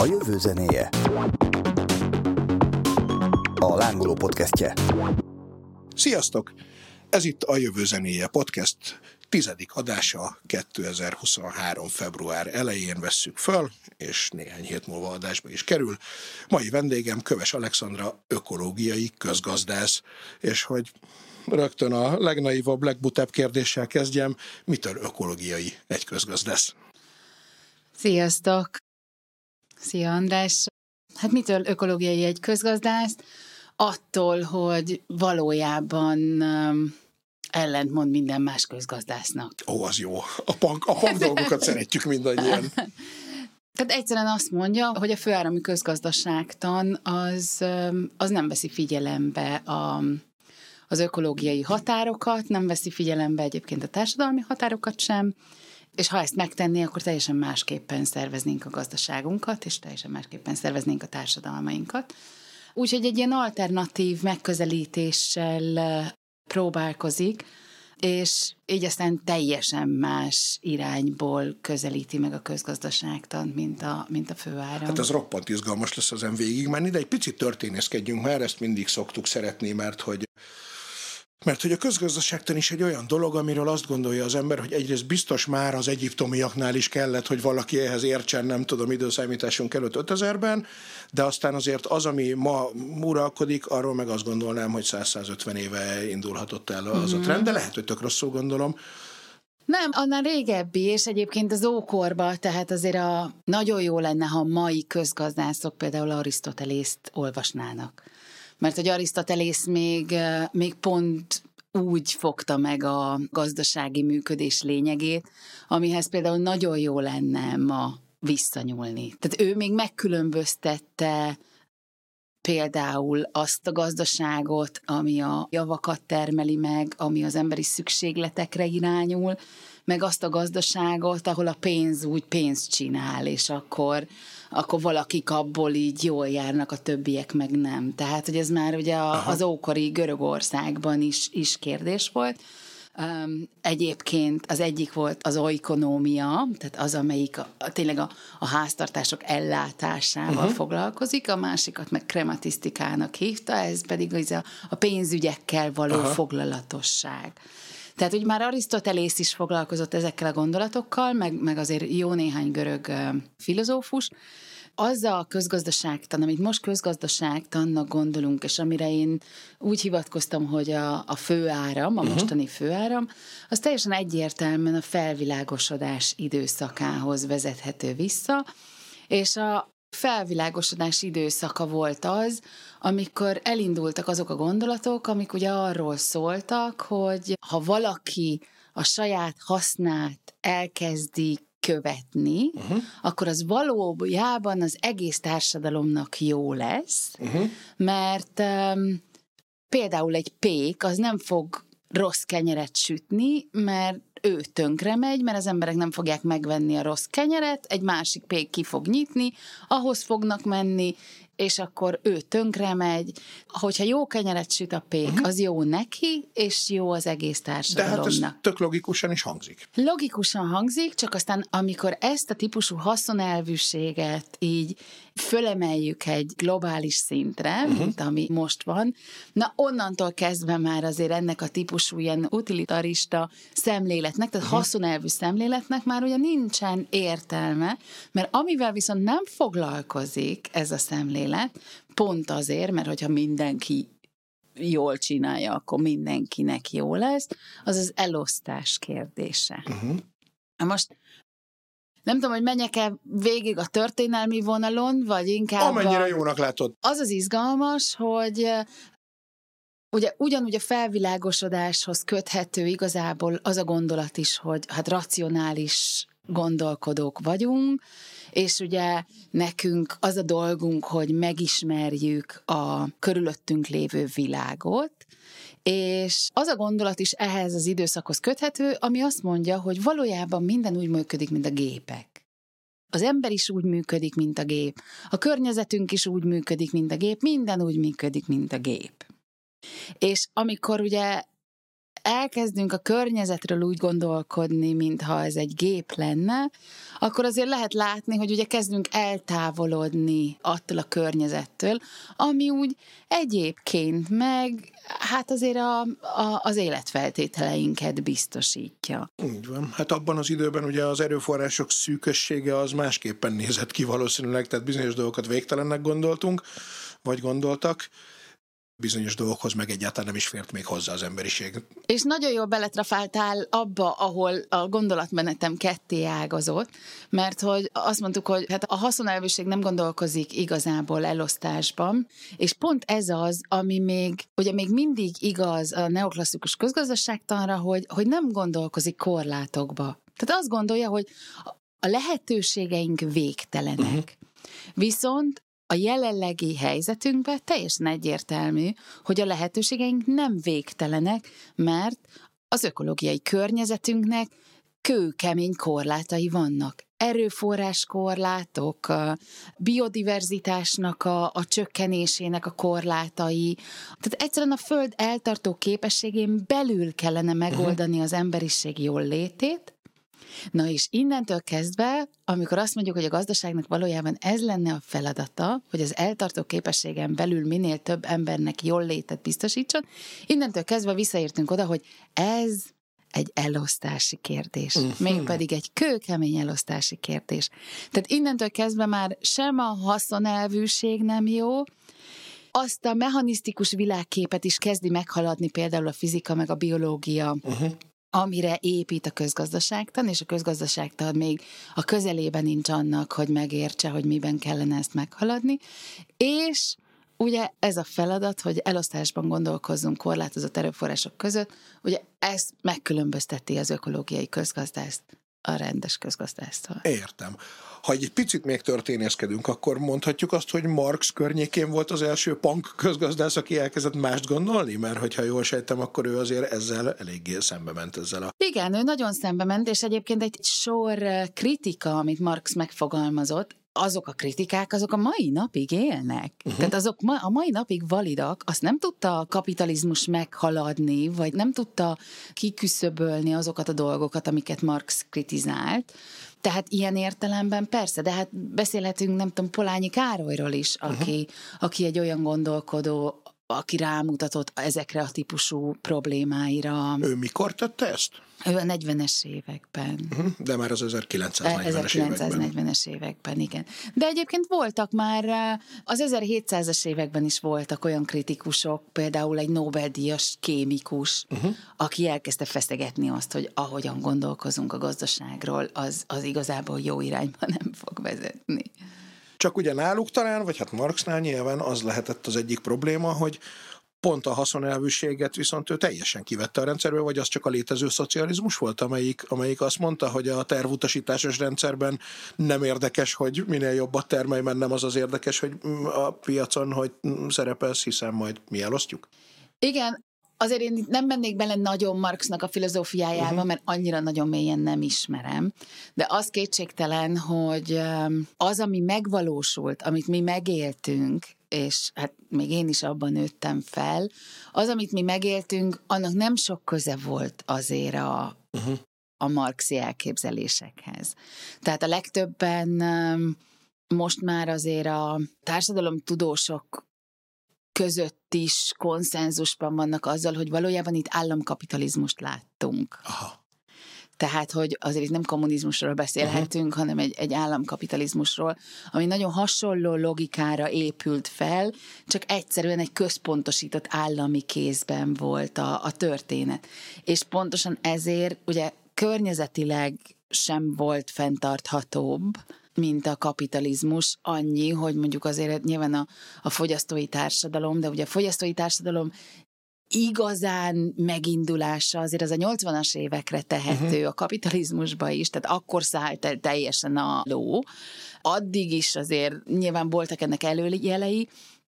A jövő zenéje. A Lángoló podcastje. Sziasztok! Ez itt a Jövő Zenéje podcast tizedik adása 2023. február elején vesszük föl, és néhány hét múlva adásba is kerül. Mai vendégem Köves Alexandra, ökológiai közgazdász, és hogy rögtön a legnaivabb, legbutább kérdéssel kezdjem, mitől ökológiai egy közgazdász? Sziasztok! Szia András! Hát mitől ökológiai egy közgazdász? Attól, hogy valójában um, ellentmond minden más közgazdásznak. Ó, az jó. A punk, a punk dolgokat szeretjük mindannyian. Tehát egyszerűen azt mondja, hogy a főáramú közgazdaságtan az, um, az nem veszi figyelembe a, az ökológiai határokat, nem veszi figyelembe egyébként a társadalmi határokat sem, és ha ezt megtenné, akkor teljesen másképpen szerveznénk a gazdaságunkat, és teljesen másképpen szerveznénk a társadalmainkat. Úgyhogy egy ilyen alternatív megközelítéssel próbálkozik, és így aztán teljesen más irányból közelíti meg a közgazdaságtan, mint a, mint a főáram. Hát ez roppant izgalmas lesz ezen végigmenni, de egy picit történészkedjünk már, ezt mindig szoktuk szeretni, mert hogy mert hogy a közgazdaságtan is egy olyan dolog, amiről azt gondolja az ember, hogy egyrészt biztos már az egyiptomiaknál is kellett, hogy valaki ehhez értsen, nem tudom, időszámításunk előtt 5000-ben, de aztán azért az, ami ma uralkodik, arról meg azt gondolnám, hogy 100-150 éve indulhatott el az mm-hmm. a trend, de lehet, hogy tök rosszul gondolom. Nem, annál régebbi, és egyébként az ókorba, tehát azért a, nagyon jó lenne, ha mai közgazdászok például Arisztotelészt olvasnának mert hogy Arisztotelész még, még pont úgy fogta meg a gazdasági működés lényegét, amihez például nagyon jó lenne ma visszanyúlni. Tehát ő még megkülönböztette például azt a gazdaságot, ami a javakat termeli meg, ami az emberi szükségletekre irányul, meg azt a gazdaságot, ahol a pénz úgy pénzt csinál, és akkor akkor valakik abból így jól járnak, a többiek meg nem. Tehát, hogy ez már ugye a, az ókori Görögországban is, is kérdés volt. Um, egyébként az egyik volt az oikonómia, tehát az, amelyik a, a, tényleg a, a háztartások ellátásával uh-huh. foglalkozik, a másikat meg krematisztikának hívta, ez pedig az a, a pénzügyekkel való uh-huh. foglalatosság. Tehát úgy már Arisztotelész is foglalkozott ezekkel a gondolatokkal, meg, meg azért jó néhány görög uh, filozófus, az a közgazdaságtan, amit most közgazdaságtannak gondolunk, és amire én úgy hivatkoztam, hogy a, a főáram, a uh-huh. mostani főáram, az teljesen egyértelműen a felvilágosodás időszakához vezethető vissza, és a felvilágosodás időszaka volt az, amikor elindultak azok a gondolatok, amik ugye arról szóltak, hogy ha valaki a saját hasznát elkezdi követni, uh-huh. akkor az valójában az egész társadalomnak jó lesz, uh-huh. mert um, például egy pék az nem fog rossz kenyeret sütni, mert ő tönkre megy, mert az emberek nem fogják megvenni a rossz kenyeret, egy másik pék ki fog nyitni, ahhoz fognak menni, és akkor ő tönkre megy. Hogyha jó kenyeret süt a pék, uh-huh. az jó neki, és jó az egész társadalomnak. De hát ez tök logikusan is hangzik. Logikusan hangzik, csak aztán amikor ezt a típusú haszonelvűséget így fölemeljük egy globális szintre, uh-huh. mint ami most van, na onnantól kezdve már azért ennek a típusú ilyen utilitarista szemléletnek, tehát uh-huh. haszonelvű szemléletnek már ugye nincsen értelme, mert amivel viszont nem foglalkozik ez a szemlélet, pont azért, mert hogyha mindenki jól csinálja, akkor mindenkinek jó lesz, az az elosztás kérdése. Uh-huh. Most nem tudom, hogy menjek-e végig a történelmi vonalon, vagy inkább... Amennyire a... jónak látod. Az az izgalmas, hogy Ugye ugyanúgy a felvilágosodáshoz köthető igazából az a gondolat is, hogy hát racionális gondolkodók vagyunk, és ugye nekünk az a dolgunk, hogy megismerjük a körülöttünk lévő világot, és az a gondolat is ehhez az időszakhoz köthető, ami azt mondja, hogy valójában minden úgy működik, mint a gépek. Az ember is úgy működik, mint a gép. A környezetünk is úgy működik, mint a gép. Minden úgy működik, mint a gép. És amikor ugye elkezdünk a környezetről úgy gondolkodni, mintha ez egy gép lenne, akkor azért lehet látni, hogy ugye kezdünk eltávolodni attól a környezettől, ami úgy egyébként meg hát azért a, a, az életfeltételeinket biztosítja. Úgy van. Hát abban az időben ugye az erőforrások szűkössége az másképpen nézett ki valószínűleg, tehát bizonyos dolgokat végtelennek gondoltunk, vagy gondoltak, bizonyos dolgokhoz meg egyáltalán nem is fért még hozzá az emberiség. És nagyon jól beletrafáltál abba, ahol a gondolatmenetem ketté ágazott, mert hogy azt mondtuk, hogy hát a haszonelvűség nem gondolkozik igazából elosztásban, és pont ez az, ami még, ugye még mindig igaz a neoklasszikus közgazdaságtanra, hogy, hogy nem gondolkozik korlátokba. Tehát azt gondolja, hogy a lehetőségeink végtelenek. Uh-huh. Viszont a jelenlegi helyzetünkben teljesen egyértelmű, hogy a lehetőségeink nem végtelenek, mert az ökológiai környezetünknek kőkemény korlátai vannak. Erőforrás korlátok, a biodiverzitásnak a, a csökkenésének a korlátai. Tehát egyszerűen a Föld eltartó képességén belül kellene megoldani az emberiség jól létét, Na és innentől kezdve, amikor azt mondjuk, hogy a gazdaságnak valójában ez lenne a feladata, hogy az eltartó képességen belül minél több embernek jól létet biztosítson, innentől kezdve visszaértünk oda, hogy ez egy elosztási kérdés. Uh-huh. Mégpedig egy kőkemény elosztási kérdés. Tehát innentől kezdve már sem a haszonelvűség nem jó, azt a mechanisztikus világképet is kezdi meghaladni például a fizika meg a biológia. Uh-huh amire épít a közgazdaságtan, és a közgazdaságtan még a közelében nincs annak, hogy megértse, hogy miben kellene ezt meghaladni, és ugye ez a feladat, hogy elosztásban gondolkozzunk korlátozott erőforrások között, ugye ez megkülönbözteti az ökológiai közgazdászt a rendes közgazdásztól. Értem. Ha egy picit még történészkedünk, akkor mondhatjuk azt, hogy Marx környékén volt az első punk közgazdász, aki elkezdett mást gondolni? Mert hogyha jól sejtem, akkor ő azért ezzel eléggé szembe ment ezzel a... Igen, ő nagyon szembe ment, és egyébként egy sor kritika, amit Marx megfogalmazott, azok a kritikák, azok a mai napig élnek. Uh-huh. Tehát azok ma, a mai napig validak, azt nem tudta a kapitalizmus meghaladni, vagy nem tudta kiküszöbölni azokat a dolgokat, amiket Marx kritizált. Tehát ilyen értelemben persze, de hát beszélhetünk, nem tudom, Polányi Károlyról is, aki, uh-huh. aki egy olyan gondolkodó, aki rámutatott ezekre a típusú problémáira. Ő mikor tette ezt? Ő a 40-es években. Uh-huh, de már az 1940-es 1940-es években. években, igen. De egyébként voltak már, az 1700-as években is voltak olyan kritikusok, például egy Nobel-díjas kémikus, uh-huh. aki elkezdte feszegetni azt, hogy ahogyan gondolkozunk a gazdaságról, az, az igazából jó irányba nem fog vezetni. Csak ugye náluk talán, vagy hát Marxnál nyilván az lehetett az egyik probléma, hogy pont a haszonelvűséget viszont ő teljesen kivette a rendszerből, vagy az csak a létező szocializmus volt, amelyik, amelyik azt mondta, hogy a tervutasításos rendszerben nem érdekes, hogy minél jobbat termelj, mert nem az az érdekes, hogy a piacon, hogy szerepelsz, hiszen majd mi elosztjuk. Igen, azért én nem mennék bele nagyon Marxnak a filozófiájába, uh-huh. mert annyira nagyon mélyen nem ismerem, de az kétségtelen, hogy az, ami megvalósult, amit mi megéltünk, és hát még én is abban nőttem fel, az, amit mi megéltünk, annak nem sok köze volt azért a, uh-huh. a marxi elképzelésekhez. Tehát a legtöbben most már azért a társadalom tudósok között is konszenzusban vannak azzal, hogy valójában itt államkapitalizmust láttunk. Aha. Tehát, hogy azért itt nem kommunizmusról beszélhetünk, uh-huh. hanem egy, egy államkapitalizmusról, ami nagyon hasonló logikára épült fel, csak egyszerűen egy központosított állami kézben volt a, a történet. És pontosan ezért ugye környezetileg sem volt fenntarthatóbb, mint a kapitalizmus, annyi, hogy mondjuk azért nyilván a, a fogyasztói társadalom, de ugye a fogyasztói társadalom igazán megindulása azért az a 80-as évekre tehető uh-huh. a kapitalizmusba is, tehát akkor szállt el teljesen a ló. Addig is azért nyilván voltak ennek előjelei,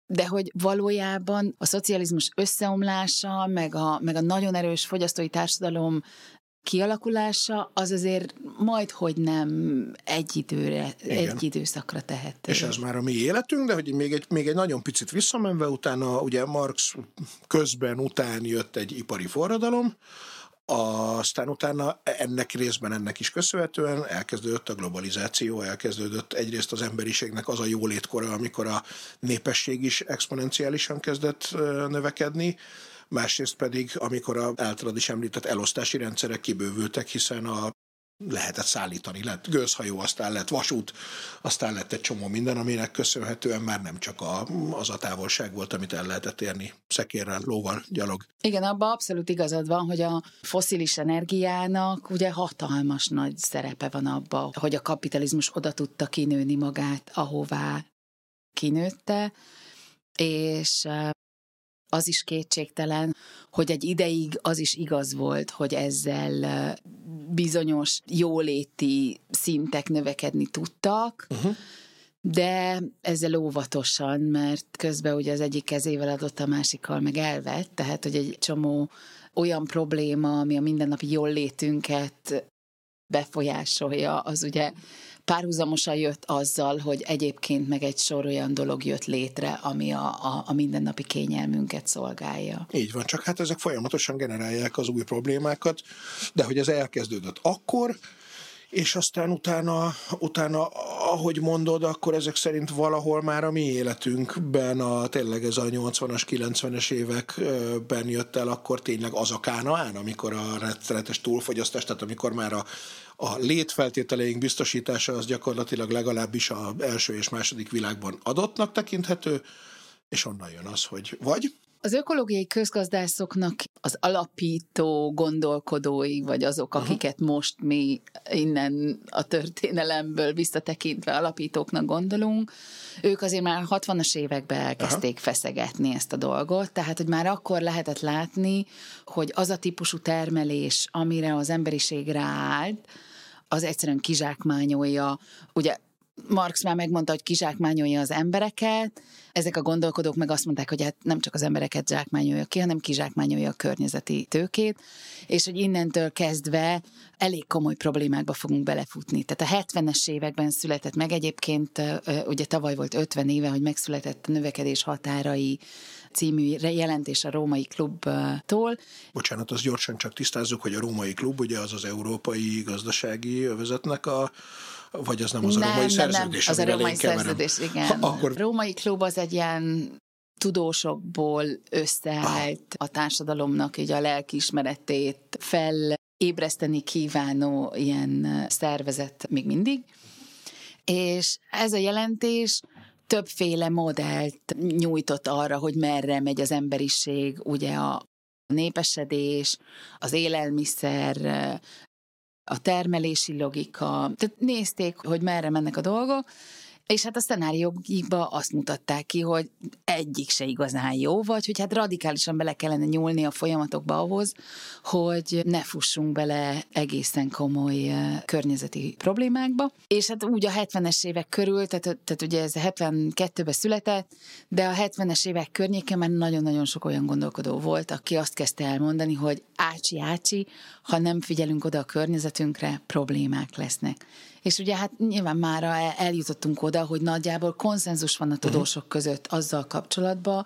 de hogy valójában a szocializmus összeomlása, meg a, meg a nagyon erős fogyasztói társadalom kialakulása, az azért majd, hogy nem egy időre, Igen. egy időszakra tehető. És ez már a mi életünk, de hogy még egy, még egy nagyon picit visszamenve, utána ugye Marx közben után jött egy ipari forradalom, aztán utána ennek részben ennek is köszönhetően elkezdődött a globalizáció, elkezdődött egyrészt az emberiségnek az a jólétkora, amikor a népesség is exponenciálisan kezdett növekedni, másrészt pedig, amikor a általad is említett elosztási rendszerek kibővültek, hiszen a lehetett szállítani, lett gőzhajó, aztán lett vasút, aztán lett egy csomó minden, aminek köszönhetően már nem csak a, az a távolság volt, amit el lehetett érni szekérrel, lóval, gyalog. Igen, abban abszolút igazad van, hogy a foszilis energiának ugye hatalmas nagy szerepe van abban, hogy a kapitalizmus oda tudta kinőni magát, ahová kinőtte, és az is kétségtelen, hogy egy ideig az is igaz volt, hogy ezzel bizonyos jóléti szintek növekedni tudtak, uh-huh. de ezzel óvatosan, mert közben ugye az egyik kezével adott, a másikkal meg elvett, tehát hogy egy csomó olyan probléma, ami a mindennapi jól létünket befolyásolja, az ugye párhuzamosan jött azzal, hogy egyébként meg egy sor olyan dolog jött létre, ami a, a, a mindennapi kényelmünket szolgálja. Így van, csak hát ezek folyamatosan generálják az új problémákat, de hogy ez elkezdődött akkor, és aztán utána, utána, ahogy mondod, akkor ezek szerint valahol már a mi életünkben, a, tényleg ez a 80-as, 90-es években jött el, akkor tényleg az a kánaán, amikor a rettenetes túlfogyasztás, tehát amikor már a, a létfeltételeink biztosítása az gyakorlatilag legalábbis az első és második világban adottnak tekinthető, és onnan jön az, hogy vagy az ökológiai közgazdászoknak az alapító gondolkodói, vagy azok, uh-huh. akiket most mi innen a történelemből visszatekintve alapítóknak gondolunk, ők azért már 60-as években elkezdték uh-huh. feszegetni ezt a dolgot, tehát hogy már akkor lehetett látni, hogy az a típusú termelés, amire az emberiség ráállt, az egyszerűen kizsákmányolja, ugye Marx már megmondta, hogy kizsákmányolja az embereket, ezek a gondolkodók meg azt mondták, hogy hát nem csak az embereket zsákmányolja ki, hanem kizsákmányolja a környezeti tőkét, és hogy innentől kezdve elég komoly problémákba fogunk belefutni. Tehát a 70-es években született meg egyébként, ugye tavaly volt 50 éve, hogy megszületett a növekedés határai című jelentés a Római Klubtól. Bocsánat, azt gyorsan csak tisztázzuk, hogy a Római Klub ugye az az európai gazdasági övezetnek a vagy az nem az nem, a római nem, szerződés? Nem, az a római szerződés, igen. Ha, akkor... Római klub az egy ilyen tudósokból összeállt ah. a társadalomnak így a lelkiismeretét felébreszteni kívánó ilyen szervezet még mindig. És ez a jelentés többféle modellt nyújtott arra, hogy merre megy az emberiség, ugye a népesedés, az élelmiszer, a termelési logika, tehát nézték, hogy merre mennek a dolgok, és hát a szenáriókba azt mutatták ki, hogy egyik se igazán jó, vagy hogy hát radikálisan bele kellene nyúlni a folyamatokba ahhoz, hogy ne fussunk bele egészen komoly környezeti problémákba. És hát úgy a 70-es évek körül, tehát, tehát ugye ez 72-ben született, de a 70-es évek környéken már nagyon-nagyon sok olyan gondolkodó volt, aki azt kezdte elmondani, hogy ácsi, ácsi, ha nem figyelünk oda a környezetünkre, problémák lesznek. És ugye hát nyilván már eljutottunk oda, hogy nagyjából konszenzus van a tudósok között azzal kapcsolatban,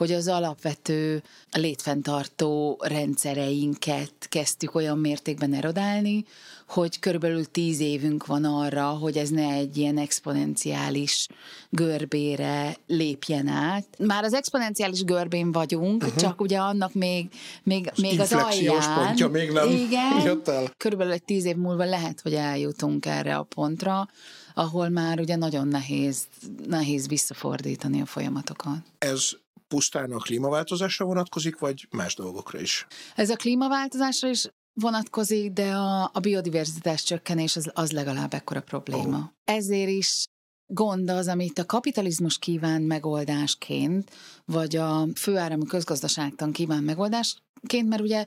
hogy az alapvető létfenntartó rendszereinket kezdtük olyan mértékben erodálni, hogy körülbelül tíz évünk van arra, hogy ez ne egy ilyen exponenciális görbére lépjen át. Már az exponenciális görbén vagyunk, uh-huh. csak ugye annak még, még, az még az alján. pontja még nem igen, jött el. Körülbelül egy tíz év múlva lehet, hogy eljutunk erre a pontra, ahol már ugye nagyon nehéz, nehéz visszafordítani a folyamatokat. Ez pusztán a klímaváltozásra vonatkozik, vagy más dolgokra is? Ez a klímaváltozásra is vonatkozik, de a, a biodiverzitás csökkenés az, az legalább ekkora probléma. Oh. Ezért is gond az, amit a kapitalizmus kíván megoldásként, vagy a főáramú közgazdaságtan kíván megoldásként, mert ugye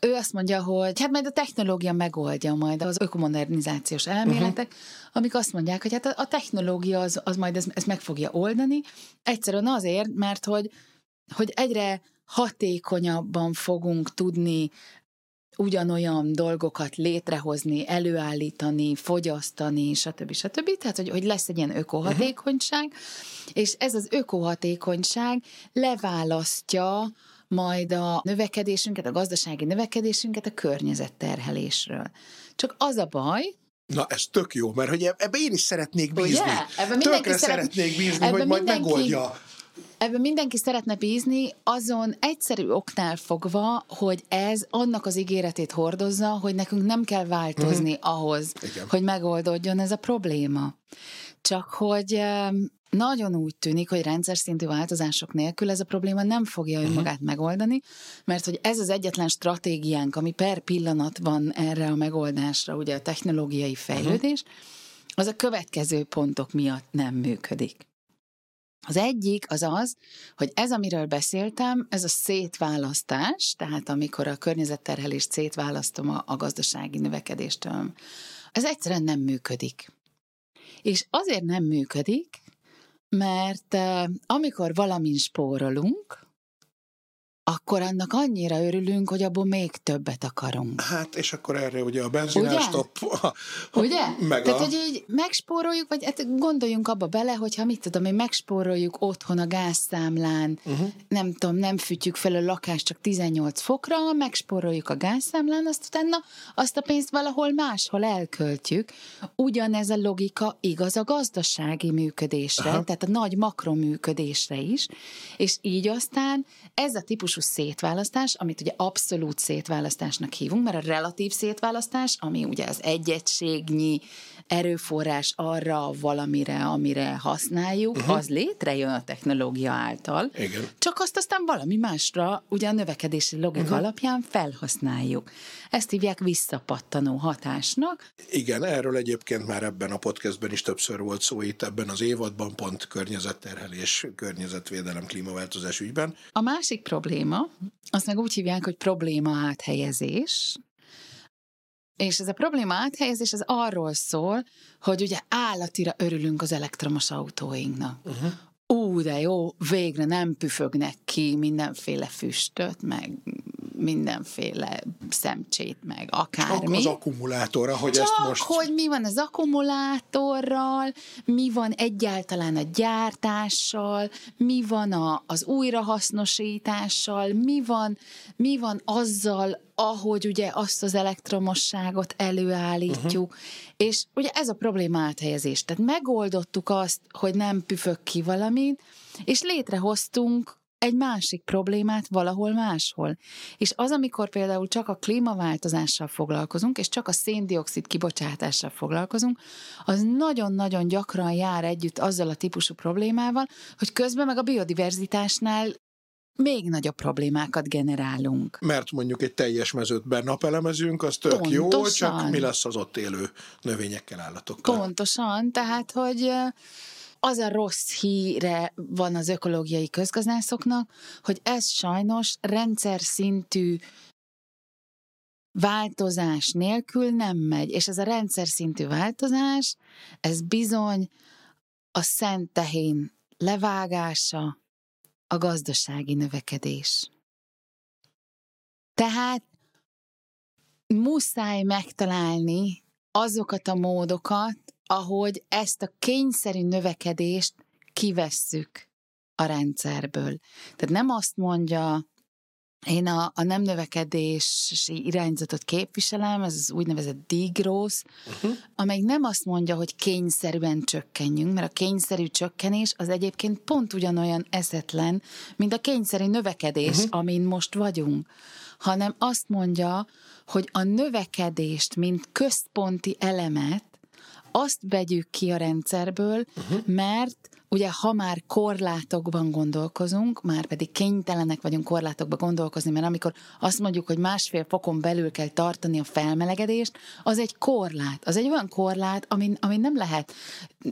ő azt mondja, hogy hát majd a technológia megoldja majd az ökomodernizációs elméletek, uh-huh. amik azt mondják, hogy hát a, a technológia az, az majd ezt, ezt meg fogja oldani, egyszerűen azért, mert hogy, hogy egyre hatékonyabban fogunk tudni ugyanolyan dolgokat létrehozni, előállítani, fogyasztani, stb. stb. Tehát, hogy, hogy lesz egy ilyen ökohatékonyság, uh-huh. és ez az ökohatékonyság leválasztja majd a növekedésünket, a gazdasági növekedésünket a környezetterhelésről. Csak az a baj, Na, ez tök jó, mert hogy ebbe én is szeretnék bízni. Ugye? Ebben Tökre szeret... szeretnék bízni, hogy majd mindenki... megoldja Ebben mindenki szeretne bízni, azon egyszerű oknál fogva, hogy ez annak az ígéretét hordozza, hogy nekünk nem kell változni uh-huh. ahhoz, Igen. hogy megoldódjon ez a probléma. Csak hogy nagyon úgy tűnik, hogy rendszer szintű változások nélkül ez a probléma nem fogja mhm. önmagát uh-huh. megoldani, mert hogy ez az egyetlen stratégiánk, ami per pillanat van erre a megoldásra, ugye a technológiai fejlődés, uh-huh. az a következő pontok miatt nem működik. Az egyik az az, hogy ez, amiről beszéltem, ez a szétválasztás, tehát amikor a környezetterhelést szétválasztom a, gazdasági növekedéstől, ez egyszerűen nem működik. És azért nem működik, mert eh, amikor valamin spórolunk, akkor annak annyira örülünk, hogy abból még többet akarunk. Hát, és akkor erre ugye a benzinástop... Ugye? Meg Tehát, a... hogy így megspóroljuk, vagy hát gondoljunk abba bele, hogyha mit tudom én, megspóroljuk otthon a gázszámlán, uh-huh. nem tudom, nem fűtjük fel a lakást csak 18 fokra, megspóroljuk a gázszámlán, azt utána azt a pénzt valahol máshol elköltjük. Ugyanez a logika igaz a gazdasági működésre, Aha. tehát a nagy makroműködésre is, és így aztán ez a típus típusú szétválasztás, amit ugye abszolút szétválasztásnak hívunk, mert a relatív szétválasztás, ami ugye az egyegységnyi erőforrás arra valamire, amire használjuk, uh-huh. az létrejön a technológia által. Igen. Csak azt aztán valami másra, ugye a növekedési logika uh-huh. alapján felhasználjuk. Ezt hívják visszapattanó hatásnak. Igen, erről egyébként már ebben a podcastben is többször volt szó itt ebben az évadban, pont környezetterhelés, környezetvédelem, klímaváltozás ügyben. A másik probléma, azt meg úgy hívják, hogy probléma áthelyezés, és ez a probléma áthelyezés az arról szól, hogy ugye állatira örülünk az elektromos autóinknak. Uh-huh. Ú, de jó, végre nem püfögnek ki mindenféle füstöt, meg mindenféle szemcsét, meg akármi. Csak az akkumulátorra, hogy Csak ezt most... hogy mi van az akkumulátorral, mi van egyáltalán a gyártással, mi van a, az újrahasznosítással, mi van, mi van azzal, ahogy ugye azt az elektromosságot előállítjuk, uh-huh. és ugye ez a probléma áthelyezés. Tehát megoldottuk azt, hogy nem püfök ki valamit, és létrehoztunk egy másik problémát valahol máshol. És az, amikor például csak a klímaváltozással foglalkozunk, és csak a széndiokszid kibocsátással foglalkozunk, az nagyon-nagyon gyakran jár együtt azzal a típusú problémával, hogy közben meg a biodiverzitásnál még nagyobb problémákat generálunk. Mert mondjuk egy teljes mezőt bennapelemezünk, az tök Pontosan. jó, csak mi lesz az ott élő növényekkel, állatokkal. Pontosan, tehát, hogy az a rossz híre van az ökológiai közgazdászoknak, hogy ez sajnos rendszer szintű változás nélkül nem megy. És ez a rendszer szintű változás, ez bizony a szent tehén levágása, a gazdasági növekedés. Tehát muszáj megtalálni azokat a módokat, ahogy ezt a kényszerű növekedést kivesszük a rendszerből. Tehát nem azt mondja, én a, a nem növekedési irányzatot képviselem, ez az úgynevezett degrowth, uh-huh. amely nem azt mondja, hogy kényszerűen csökkenjünk, mert a kényszerű csökkenés az egyébként pont ugyanolyan eszetlen, mint a kényszerű növekedés, uh-huh. amin most vagyunk, hanem azt mondja, hogy a növekedést, mint központi elemet azt vegyük ki a rendszerből, uh-huh. mert ugye ha már korlátokban gondolkozunk, már pedig kénytelenek vagyunk korlátokban gondolkozni, mert amikor azt mondjuk, hogy másfél fokon belül kell tartani a felmelegedést, az egy korlát. Az egy olyan korlát, amin, amin nem lehet,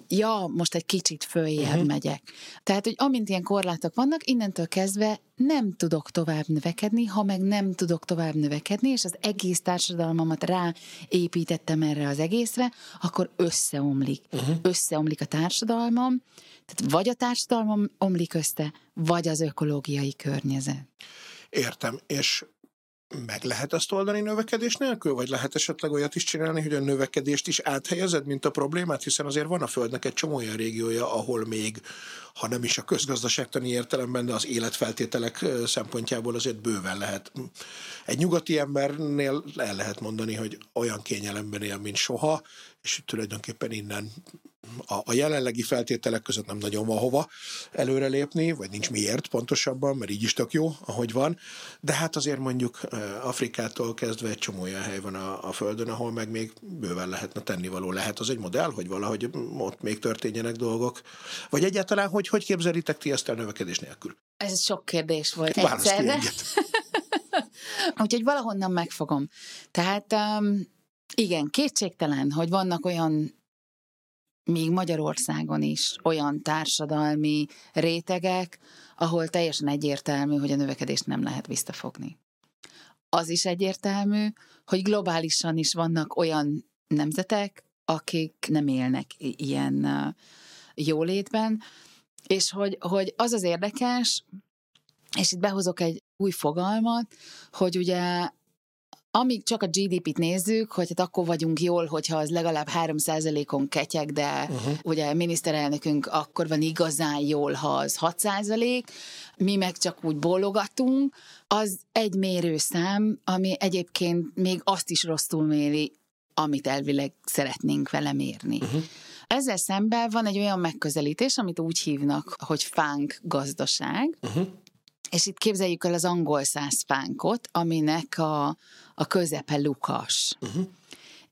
ja, most egy kicsit följebb uh-huh. megyek. Tehát, hogy amint ilyen korlátok vannak, innentől kezdve nem tudok tovább növekedni, ha meg nem tudok tovább növekedni, és az egész társadalmamat ráépítettem erre az egészre, akkor összeomlik. Uh-huh. Összeomlik a társadalmam, tehát vagy a társadalmam omlik össze, vagy az ökológiai környezet. Értem, és meg lehet ezt oldani növekedés nélkül, vagy lehet esetleg olyat is csinálni, hogy a növekedést is áthelyezed, mint a problémát, hiszen azért van a Földnek egy csomó olyan régiója, ahol még, ha nem is a közgazdaságtani értelemben, de az életfeltételek szempontjából azért bőven lehet. Egy nyugati embernél el lehet mondani, hogy olyan kényelemben él, mint soha, és tulajdonképpen innen a, a jelenlegi feltételek között nem nagyon van hova előrelépni, vagy nincs miért pontosabban, mert így is tök jó, ahogy van, de hát azért mondjuk Afrikától kezdve egy csomó olyan hely van a, a Földön, ahol meg még bőven lehetne tennivaló. Lehet az egy modell, hogy valahogy ott még történjenek dolgok? Vagy egyáltalán, hogy hogy képzelitek ti ezt a növekedés nélkül? Ez sok kérdés volt Választ egyszerre. Úgyhogy valahonnan megfogom. Tehát um, igen, kétségtelen, hogy vannak olyan még Magyarországon is olyan társadalmi rétegek, ahol teljesen egyértelmű, hogy a növekedést nem lehet visszafogni. Az is egyértelmű, hogy globálisan is vannak olyan nemzetek, akik nem élnek ilyen jólétben, és hogy, hogy az az érdekes, és itt behozok egy új fogalmat, hogy ugye amíg csak a GDP-t nézzük, hogy hát akkor vagyunk jól, hogyha az legalább 3%-on ketyeg, de uh-huh. ugye miniszterelnökünk akkor van igazán jól, ha az 6%, mi meg csak úgy bólogatunk, az egy mérőszám, ami egyébként még azt is rosszul méri, amit elvileg szeretnénk vele mérni. Uh-huh. Ezzel szemben van egy olyan megközelítés, amit úgy hívnak, hogy fánk gazdaság, uh-huh. és itt képzeljük el az angol száz fánkot, aminek a, a közepe lukas. Uh-huh.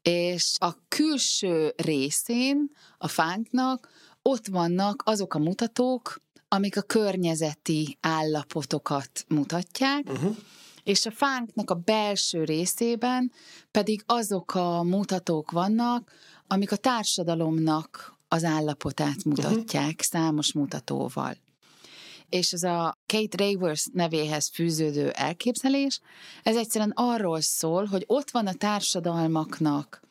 És a külső részén a fánknak ott vannak azok a mutatók, amik a környezeti állapotokat mutatják, uh-huh. és a fánknak a belső részében pedig azok a mutatók vannak, amik a társadalomnak az állapotát mutatják uh-huh. számos mutatóval és ez a Kate Ravers nevéhez fűződő elképzelés, ez egyszerűen arról szól, hogy ott van a társadalmaknak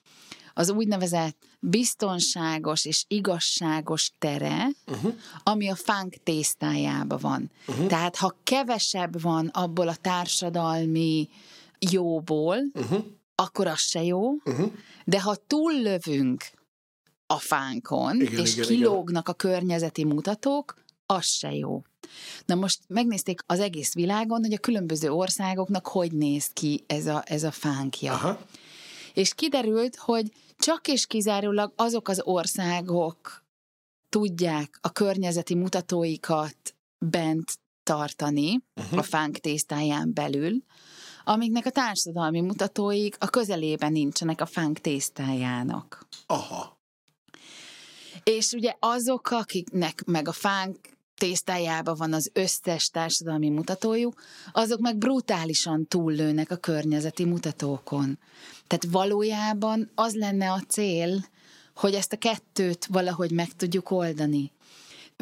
az úgynevezett biztonságos és igazságos tere, uh-huh. ami a fánk tésztájában van. Uh-huh. Tehát ha kevesebb van abból a társadalmi jóból, uh-huh. akkor az se jó, uh-huh. de ha túllövünk a fánkon, igen, és igen, kilógnak igen. a környezeti mutatók, az se jó. Na most megnézték az egész világon, hogy a különböző országoknak hogy néz ki ez a, ez a fánkja. Aha. És kiderült, hogy csak és kizárólag azok az országok tudják a környezeti mutatóikat bent tartani uh-huh. a fánk tésztáján belül, amiknek a társadalmi mutatóik a közelében nincsenek a fánk tésztájának. Aha. És ugye azok, akiknek meg a fánk tésztájában van az összes társadalmi mutatójuk, azok meg brutálisan túllőnek a környezeti mutatókon. Tehát valójában az lenne a cél, hogy ezt a kettőt valahogy meg tudjuk oldani.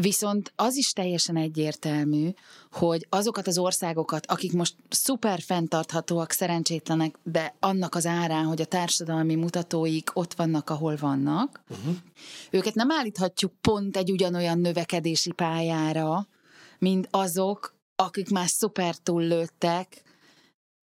Viszont az is teljesen egyértelmű, hogy azokat az országokat, akik most szuper fenntarthatóak, szerencsétlenek, de annak az árán, hogy a társadalmi mutatóik ott vannak, ahol vannak, uh-huh. őket nem állíthatjuk pont egy ugyanolyan növekedési pályára, mint azok, akik már szuper túllőttek,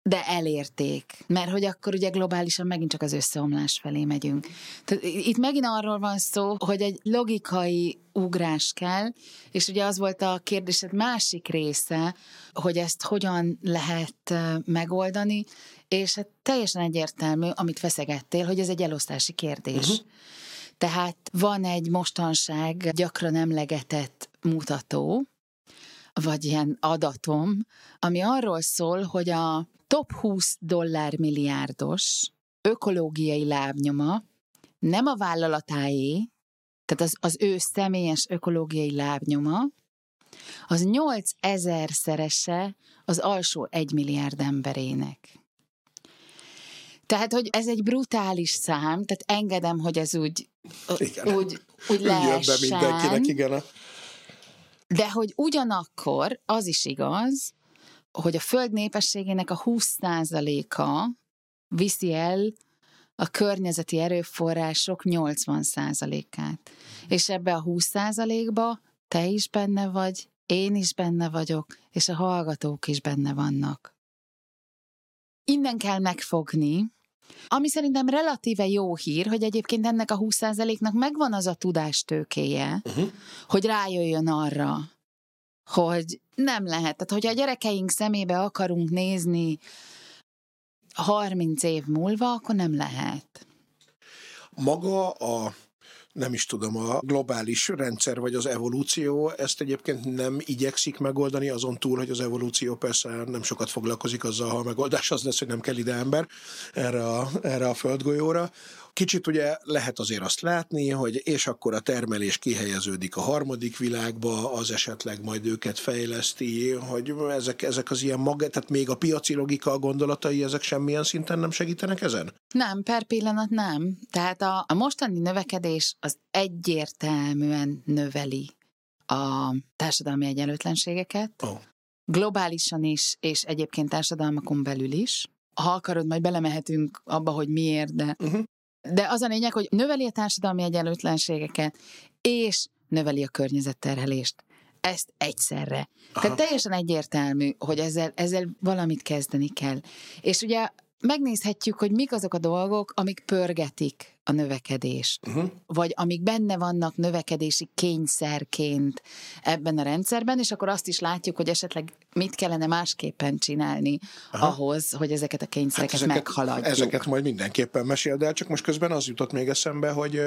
de elérték, mert hogy akkor ugye globálisan megint csak az összeomlás felé megyünk. Tehát itt megint arról van szó, hogy egy logikai ugrás kell, és ugye az volt a kérdésed másik része, hogy ezt hogyan lehet megoldani, és hát teljesen egyértelmű, amit feszegettél, hogy ez egy elosztási kérdés. Uh-huh. Tehát van egy mostanság gyakran emlegetett mutató, vagy ilyen adatom, ami arról szól, hogy a top 20 dollár milliárdos ökológiai lábnyoma nem a vállalatáé, tehát az, az ő személyes ökológiai lábnyoma, az 8000 szerese az alsó 1 milliárd emberének. Tehát, hogy ez egy brutális szám, tehát engedem, hogy ez úgy, igen. úgy, úgy lehessen. be mindenkinek, igen. De hogy ugyanakkor az is igaz, hogy a föld népességének a 20%-a viszi el a környezeti erőforrások 80%-át. És ebbe a 20%-ba te is benne vagy, én is benne vagyok, és a hallgatók is benne vannak. innen kell megfogni, ami szerintem relatíve jó hír, hogy egyébként ennek a 20%-nak megvan az a tudástőkéje, uh-huh. hogy rájöjjön arra, hogy nem lehet. Tehát, hogyha a gyerekeink szemébe akarunk nézni 30 év múlva, akkor nem lehet. Maga a nem is tudom, a globális rendszer vagy az evolúció ezt egyébként nem igyekszik megoldani, azon túl, hogy az evolúció persze nem sokat foglalkozik azzal, ha a megoldás az lesz, hogy nem kell ide ember erre a, erre a földgolyóra, Kicsit ugye lehet azért azt látni, hogy és akkor a termelés kihelyeződik a harmadik világba, az esetleg majd őket fejleszti, hogy ezek, ezek az ilyen maga, tehát még a piaci logika a gondolatai, ezek semmilyen szinten nem segítenek ezen? Nem, per pillanat nem. Tehát a, a mostani növekedés az egyértelműen növeli a társadalmi egyenlőtlenségeket. Oh. Globálisan is, és egyébként társadalmakon belül is. Ha akarod, majd belemehetünk abba, hogy miért, de uh-huh. De az a lényeg, hogy növeli a társadalmi egyenlőtlenségeket, és növeli a környezetterhelést. Ezt egyszerre. Aha. Tehát teljesen egyértelmű, hogy ezzel, ezzel valamit kezdeni kell. És ugye megnézhetjük, hogy mik azok a dolgok, amik pörgetik a növekedést, uh-huh. vagy amik benne vannak növekedési kényszerként ebben a rendszerben, és akkor azt is látjuk, hogy esetleg mit kellene másképpen csinálni Aha. ahhoz, hogy ezeket a kényszereket hát ezeket, meghaladjuk. Ezeket majd mindenképpen mesél, de csak most közben az jutott még eszembe, hogy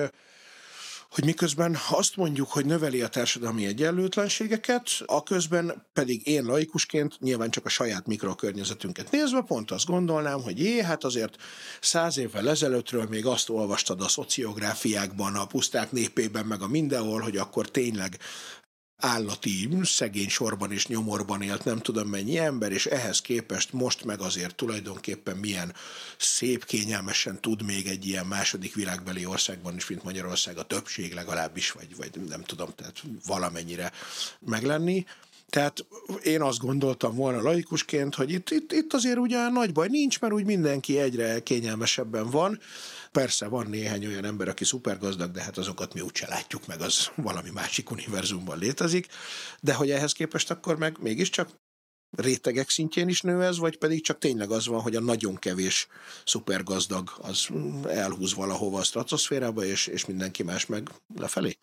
hogy miközben azt mondjuk, hogy növeli a társadalmi egyenlőtlenségeket, a közben pedig én laikusként nyilván csak a saját mikrokörnyezetünket nézve pont azt gondolnám, hogy jé, hát azért száz évvel ezelőttről még azt olvastad a szociográfiákban, a puszták népében, meg a mindenhol, hogy akkor tényleg állati szegény sorban és nyomorban élt nem tudom mennyi ember, és ehhez képest most meg azért tulajdonképpen milyen szép, kényelmesen tud még egy ilyen második világbeli országban is, mint Magyarország a többség legalábbis, vagy, vagy nem tudom, tehát valamennyire meglenni. Tehát én azt gondoltam volna laikusként, hogy itt, itt, itt azért ugye nagy baj nincs, mert úgy mindenki egyre kényelmesebben van, Persze van néhány olyan ember, aki szupergazdag, de hát azokat mi úgyse látjuk meg, az valami másik univerzumban létezik, de hogy ehhez képest akkor meg mégiscsak rétegek szintjén is nő ez, vagy pedig csak tényleg az van, hogy a nagyon kevés szupergazdag az elhúz valahova a stratoszférába, és, és mindenki más meg lefelé?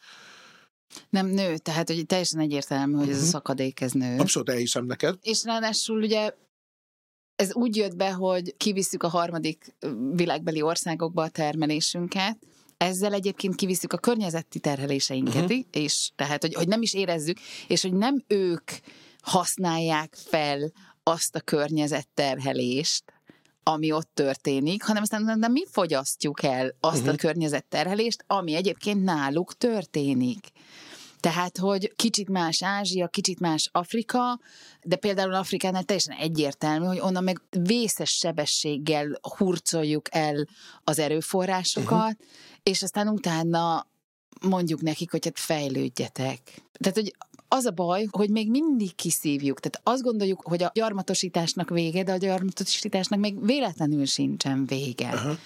Nem nő, tehát hogy teljesen egyértelmű, hogy ez a mhm. szakadék, ez nő. Abszolút elhiszem neked. És ráadásul ugye ez úgy jött be, hogy kivisszük a harmadik világbeli országokba a termelésünket, ezzel egyébként kivisszük a környezeti terheléseinket uh-huh. és tehát, hogy, hogy nem is érezzük, és hogy nem ők használják fel azt a környezetterhelést, ami ott történik, hanem aztán de mi fogyasztjuk el azt uh-huh. a környezetterhelést, ami egyébként náluk történik. Tehát, hogy kicsit más Ázsia, kicsit más Afrika, de például Afrikánál teljesen egyértelmű, hogy onnan meg vészes sebességgel hurcoljuk el az erőforrásokat, uh-huh. és aztán utána mondjuk nekik, hogy hát fejlődjetek. Tehát, hogy az a baj, hogy még mindig kiszívjuk. Tehát azt gondoljuk, hogy a gyarmatosításnak vége, de a gyarmatosításnak még véletlenül sincsen vége. Uh-huh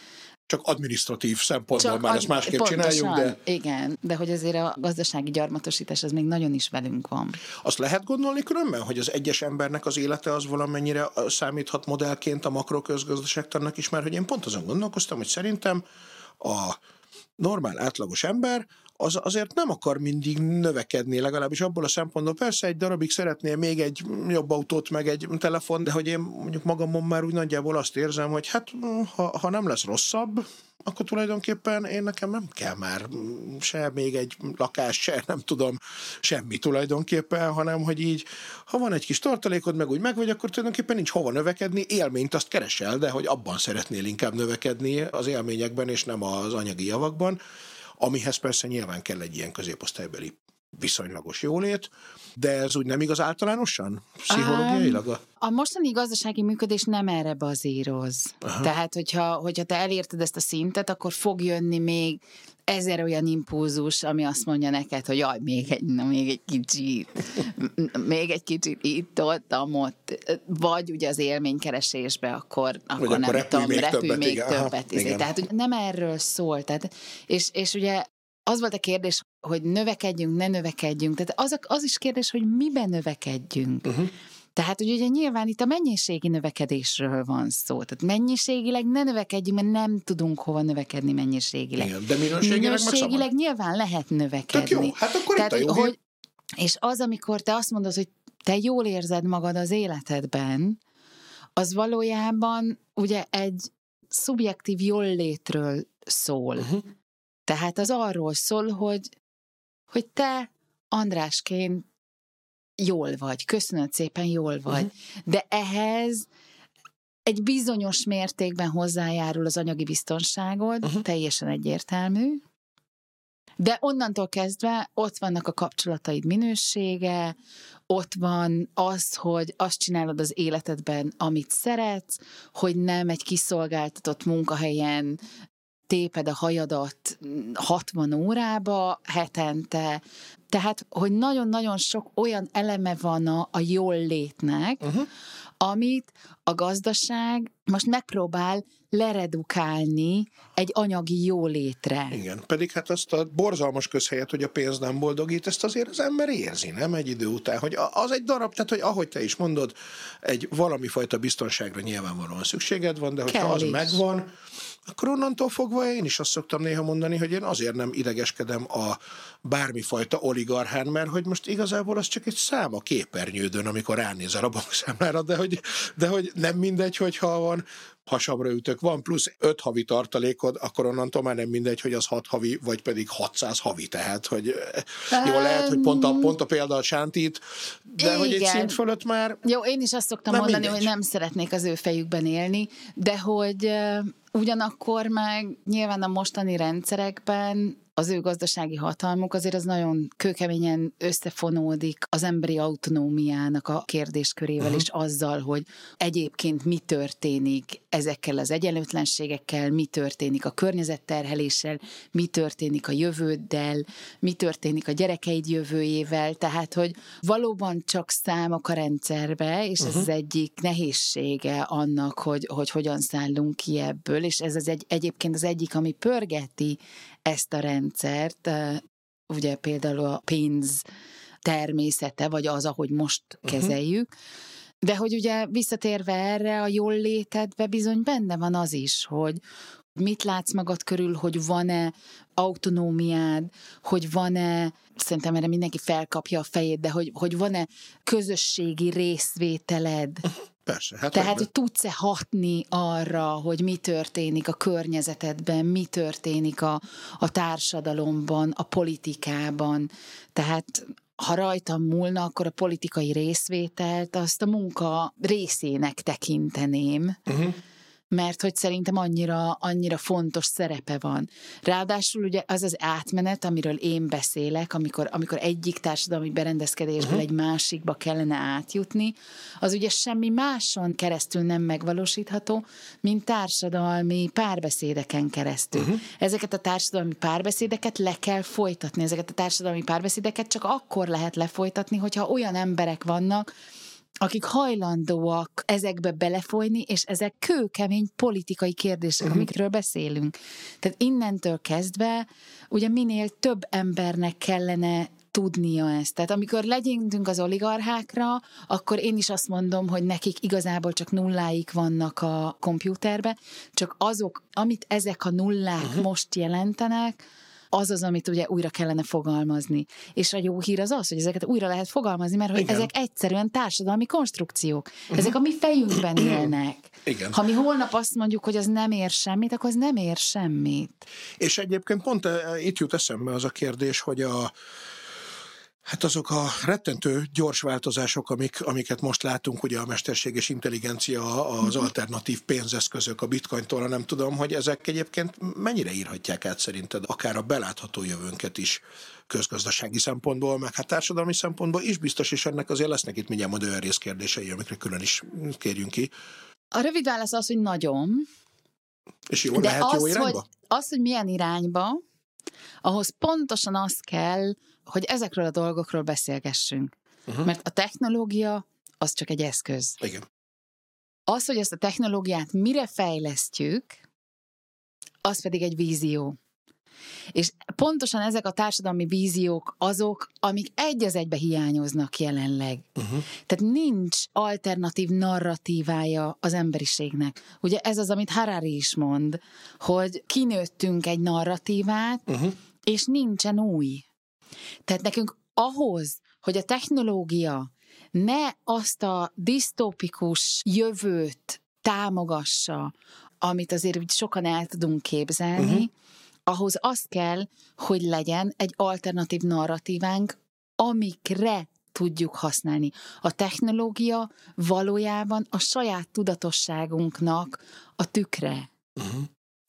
csak administratív szempontból csak már ad, ezt másképp pontosan, csináljuk, de... Igen, de hogy azért a gazdasági gyarmatosítás az még nagyon is velünk van. Azt lehet gondolni különben, hogy az egyes embernek az élete az valamennyire számíthat modellként a makroközgazdaságtannak is, mert hogy én pont azon gondolkoztam, hogy szerintem a normál, átlagos ember az azért nem akar mindig növekedni, legalábbis abból a szempontból. Persze egy darabig szeretnél még egy jobb autót, meg egy telefon, de hogy én mondjuk magamon már úgy nagyjából azt érzem, hogy hát ha, ha nem lesz rosszabb, akkor tulajdonképpen én nekem nem kell már se még egy lakás, se nem tudom, semmi tulajdonképpen, hanem hogy így, ha van egy kis tartalékod, meg úgy meg akkor tulajdonképpen nincs hova növekedni, élményt azt keresel, de hogy abban szeretnél inkább növekedni az élményekben, és nem az anyagi javakban amihez persze nyilván kell egy ilyen középosztálybeli viszonylagos jólét, de ez úgy nem igaz általánosan, pszichológiailag? A, a mostani gazdasági működés nem erre bazíroz. Aha. Tehát, hogyha, hogyha te elérted ezt a szintet, akkor fog jönni még ezer olyan impulzus, ami azt mondja neked, hogy jaj, még egy, na, még egy kicsit, még egy kicsit itt, ott, amott, vagy ugye az élménykeresésbe, akkor, akkor nem akkor tudom, még repülj többet, még igen. többet. Aha, izé. Tehát, hogy nem erről szól. Tehát, és, és ugye az volt a kérdés, hogy növekedjünk, ne növekedjünk. Tehát az, az is kérdés, hogy miben növekedjünk. Uh-huh. Tehát, hogy ugye nyilván itt a mennyiségi növekedésről van szó. Tehát mennyiségileg ne növekedjünk, mert nem tudunk hova növekedni mennyiségileg. Igen, de minőségileg, minőségileg nyilván lehet növekedni. Tök jó, hát akkor Tehát, itt a jó hogy. És az, amikor te azt mondod, hogy te jól érzed magad az életedben, az valójában ugye egy szubjektív jóllétről szól. Uh-huh. Tehát az arról szól, hogy, hogy te Andrásként jól vagy, köszönöd szépen, jól vagy. Mhm. De ehhez egy bizonyos mértékben hozzájárul az anyagi biztonságod, Mhm. teljesen egyértelmű, de onnantól kezdve ott vannak a kapcsolataid minősége, ott van az, hogy azt csinálod az életedben, amit szeretsz, hogy nem egy kiszolgáltatott munkahelyen téped a hajadat 60 órába hetente, tehát, hogy nagyon-nagyon sok olyan eleme van a, a jól létnek, Uh-huh. amit a gazdaság most megpróbál leredukálni egy anyagi jólétre. Igen, pedig hát azt a borzalmas közhelyet, hogy a pénz nem boldogít, ezt azért az ember érzi, nem egy idő után, hogy az egy darab, tehát hogy ahogy te is mondod, egy valami fajta biztonságra nyilvánvalóan szükséged van, de hogyha Kell az is. megvan, akkor onnantól fogva én is azt szoktam néha mondani, hogy én azért nem idegeskedem a bármifajta oligarchán, mert hogy most igazából az csak egy szám a képernyődön, amikor ránézel a bankszámlára, de hogy, de hogy nem mindegy, hogyha van hasamra ütök, van plusz öt havi tartalékod, akkor onnantól már nem mindegy, hogy az hat havi, vagy pedig 600 havi, tehát, hogy eh, jó, lehet, hogy pont a, pont a példa a sántít, de hogy egy Igen. szint fölött már Jó, én is azt szoktam mondani, mindegy. hogy nem szeretnék az ő fejükben élni, de hogy ö, ugyanakkor meg nyilván a mostani rendszerekben az ő gazdasági hatalmuk azért az nagyon kőkeményen összefonódik az emberi autonómiának a kérdéskörével, uh-huh. és azzal, hogy egyébként mi történik ezekkel az egyenlőtlenségekkel, mi történik a környezetterheléssel, mi történik a jövőddel, mi történik a gyerekeid jövőjével, tehát, hogy valóban csak számok a rendszerbe, és uh-huh. ez az egyik nehézsége annak, hogy, hogy hogyan szállunk ki ebből, és ez az egy, egyébként az egyik, ami pörgeti ezt a rendszert, ugye például a pénz természete, vagy az, ahogy most kezeljük, de hogy ugye visszatérve erre a jól létedbe bizony benne van az is, hogy mit látsz magad körül, hogy van-e autonómiád, hogy van-e, szerintem erre mindenki felkapja a fejét, de hogy, hogy van-e közösségi részvételed, persze, hát tehát, hogy tudsz-e hatni arra, hogy mi történik a környezetedben, mi történik a, a társadalomban, a politikában. Tehát ha rajtam múlna, akkor a politikai részvételt azt a munka részének tekinteném, Uh-huh. Mert hogy szerintem annyira, annyira fontos szerepe van. Ráadásul ugye az az átmenet, amiről én beszélek, amikor, amikor egyik társadalmi berendezkedésből uh-huh. egy másikba kellene átjutni, az ugye semmi máson keresztül nem megvalósítható, mint társadalmi párbeszédeken keresztül. Uh-huh. Ezeket a társadalmi párbeszédeket le kell folytatni, ezeket a társadalmi párbeszédeket csak akkor lehet lefolytatni, hogyha olyan emberek vannak, akik hajlandóak ezekbe belefolyni, és ezek kőkemény politikai kérdések, uh-huh. amikről beszélünk. Tehát innentől kezdve, ugye minél több embernek kellene tudnia ezt. Tehát amikor legyintünk az oligarchákra, akkor én is azt mondom, hogy nekik igazából csak nulláik vannak a kompjúterbe, csak azok, amit ezek a nullák uh-huh. most jelentenek, az az, amit ugye újra kellene fogalmazni. És a jó hír az az, hogy ezeket újra lehet fogalmazni, mert hogy Igen. ezek egyszerűen társadalmi konstrukciók. Ezek a mi fejünkben élnek. Igen. Ha mi holnap azt mondjuk, hogy az nem ér semmit, akkor az nem ér semmit. És egyébként pont eh, itt jut eszembe az a kérdés, hogy a Hát azok a rettentő gyors változások, amik, amiket most látunk, ugye a mesterséges intelligencia, az alternatív pénzeszközök, a bitcointól, nem tudom, hogy ezek egyébként mennyire írhatják át szerinted akár a belátható jövőnket is közgazdasági szempontból, meg hát társadalmi szempontból is biztos, és ennek azért lesznek itt mindjárt majd olyan részkérdései, amikre külön is kérjünk ki. A rövid válasz az, hogy nagyon, És jó, de lehet az, jó irányba? hogy, az, hogy milyen irányba, ahhoz pontosan az kell, hogy ezekről a dolgokról beszélgessünk. Uh-huh. Mert a technológia az csak egy eszköz. Igen. Az, hogy ezt a technológiát mire fejlesztjük, az pedig egy vízió. És pontosan ezek a társadalmi víziók azok, amik egy az egybe hiányoznak jelenleg. Uh-huh. Tehát nincs alternatív narratívája az emberiségnek. Ugye ez az, amit Harari is mond, hogy kinőttünk egy narratívát, uh-huh. és nincsen új. Tehát nekünk ahhoz, hogy a technológia ne azt a disztópikus jövőt támogassa, amit azért úgy sokan el tudunk képzelni, uh-huh. ahhoz az kell, hogy legyen egy alternatív narratívánk, amikre tudjuk használni. A technológia valójában a saját tudatosságunknak a tükre. Uh-huh.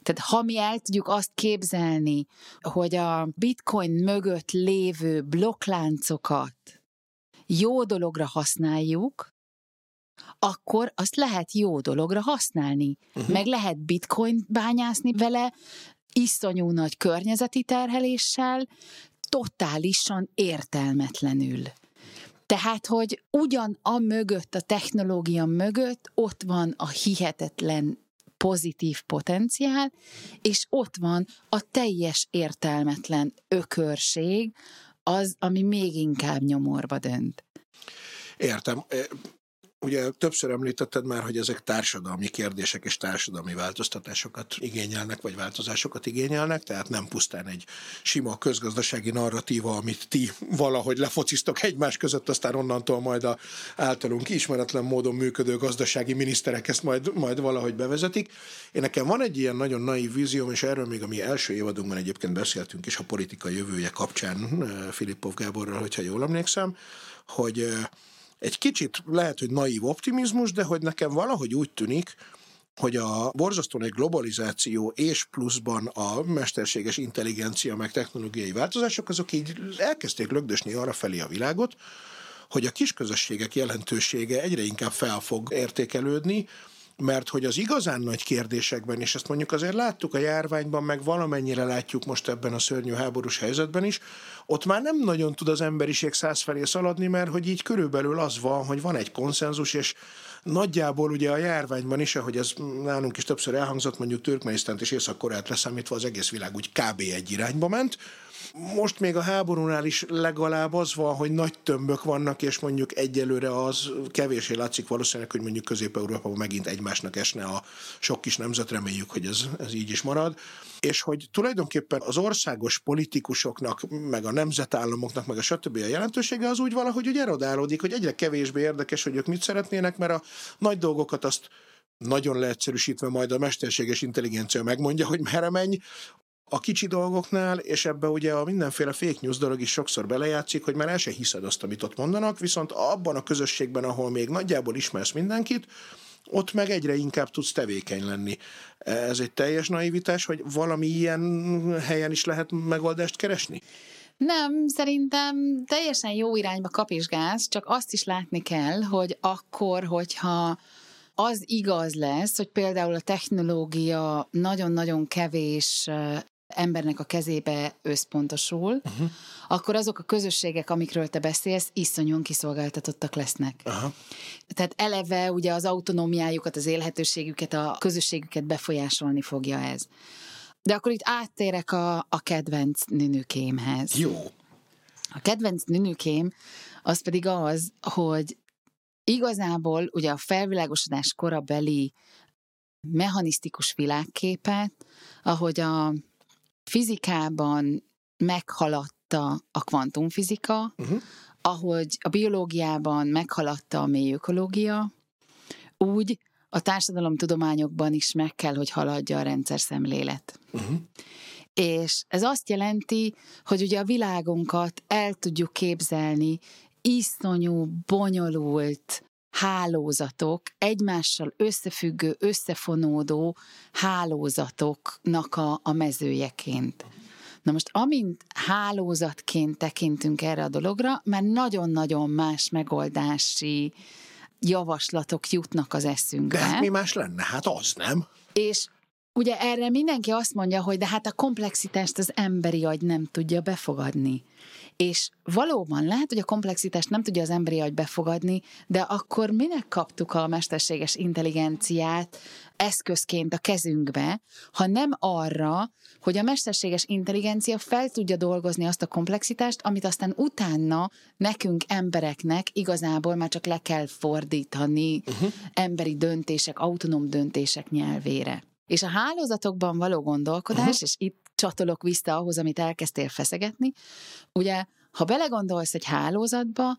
Tehát ha mi el tudjuk azt képzelni, hogy a bitcoin mögött lévő blokkláncokat jó dologra használjuk, akkor azt lehet jó dologra használni. Uh-huh. Meg lehet bitcoin bányászni vele, iszonyú nagy környezeti terheléssel, totálisan értelmetlenül. Tehát, hogy ugyan a mögött, a technológia mögött ott van a hihetetlen pozitív potenciál, és ott van a teljes értelmetlen ökörség, az, ami még inkább nyomorba dönt. Értem Ugye többször említetted már, hogy ezek társadalmi kérdések és társadalmi változtatásokat igényelnek, vagy változásokat igényelnek, tehát nem pusztán egy sima közgazdasági narratíva, amit ti valahogy lefociztok egymás között, aztán onnantól majd a általunk ismeretlen módon működő gazdasági miniszterek ezt majd, majd valahogy bevezetik. Én nekem van egy ilyen nagyon naív vízióm, és erről még a mi első évadunkban egyébként beszéltünk is a politika jövője kapcsán eh, Filippov Gáborral, hogyha jól emlékszem, hogy eh, egy kicsit lehet, hogy naív optimizmus, de hogy nekem valahogy úgy tűnik, hogy a borzasztó egy globalizáció és pluszban a mesterséges intelligencia meg technológiai változások, azok így elkezdték lögdösni arra felé a világot, hogy a kisközösségek jelentősége egyre inkább fel fog értékelődni, mert hogy az igazán nagy kérdésekben, és ezt mondjuk azért láttuk a járványban, meg valamennyire látjuk most ebben a szörnyű háborús helyzetben is, ott már nem nagyon tud az emberiség száz felé szaladni, mert hogy így körülbelül az van, hogy van egy konszenzus, és nagyjából ugye a járványban is, ahogy ez nálunk is többször elhangzott, mondjuk Türkmenisztánt és Észak-Koreát leszámítva az egész világ úgy kb. egy irányba ment, most még a háborúnál is legalább az van, hogy nagy tömbök vannak, és mondjuk egyelőre az kevésé látszik valószínűleg, hogy mondjuk Közép-Európában megint egymásnak esne a sok kis nemzet, reméljük, hogy ez, ez így is marad. És hogy tulajdonképpen az országos politikusoknak, meg a nemzetállamoknak, meg a stb. a jelentősége az úgy valahogy úgy erodálódik, hogy egyre kevésbé érdekes, hogy ők mit szeretnének, mert a nagy dolgokat azt nagyon leegyszerűsítve majd a mesterséges intelligencia megmondja, hogy merre menj, a kicsi dolgoknál, és ebbe ugye a mindenféle fake news dolog is sokszor belejátszik, hogy már el se hiszed azt, amit ott mondanak, viszont abban a közösségben, ahol még nagyjából ismersz mindenkit, ott meg egyre inkább tudsz tevékeny lenni. Ez egy teljes naivitás, hogy valami ilyen helyen is lehet megoldást keresni? Nem, szerintem teljesen jó irányba kapizsgálsz, csak azt is látni kell, hogy akkor, hogyha az igaz lesz, hogy például a technológia nagyon-nagyon kevés embernek a kezébe összpontosul, uh-huh. akkor azok a közösségek, amikről te beszélsz, iszonyúan kiszolgáltatottak lesznek. Uh-huh. Tehát eleve ugye az autonómiájukat, az élhetőségüket, a közösségüket befolyásolni fogja ez. De akkor itt áttérek a, a kedvenc nünükémhez. Jó. A kedvenc nünükém az pedig az, hogy igazából ugye a felvilágosodás korabeli mechanisztikus világképet, ahogy a fizikában meghaladta a kvantumfizika, uh-huh. ahogy a biológiában meghaladta a mélyökológia, úgy a társadalomtudományokban is meg kell, hogy haladja a rendszer szemlélet. Uh-huh. És ez azt jelenti, hogy ugye a világunkat el tudjuk képzelni iszonyú, bonyolult hálózatok, egymással összefüggő, összefonódó hálózatoknak a, a mezőjeként. Na most, amint hálózatként tekintünk erre a dologra, mert nagyon-nagyon más megoldási javaslatok jutnak az eszünkbe. De hát mi más lenne? Hát az nem. És ugye erre mindenki azt mondja, hogy de hát a komplexitást az emberi agy nem tudja befogadni. És valóban lehet, hogy a komplexitást nem tudja az emberi agy befogadni, de akkor minek kaptuk a mesterséges intelligenciát eszközként a kezünkbe, ha nem arra, hogy a mesterséges intelligencia fel tudja dolgozni azt a komplexitást, amit aztán utána nekünk embereknek igazából már csak le kell fordítani uh-huh. emberi döntések, autonóm döntések nyelvére. És a hálózatokban való gondolkodás, uh-huh. és itt csatolok vissza ahhoz, amit elkezdtél feszegetni, ugye, ha belegondolsz egy hálózatba,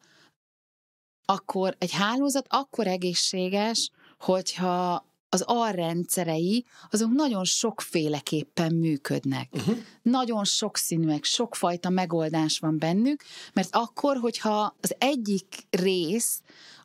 akkor egy hálózat akkor egészséges, hogyha az alrendszerei, azok nagyon sokféleképpen működnek. Uh-huh. Nagyon sokszínűek, sokfajta megoldás van bennük, mert akkor, hogyha az egyik rész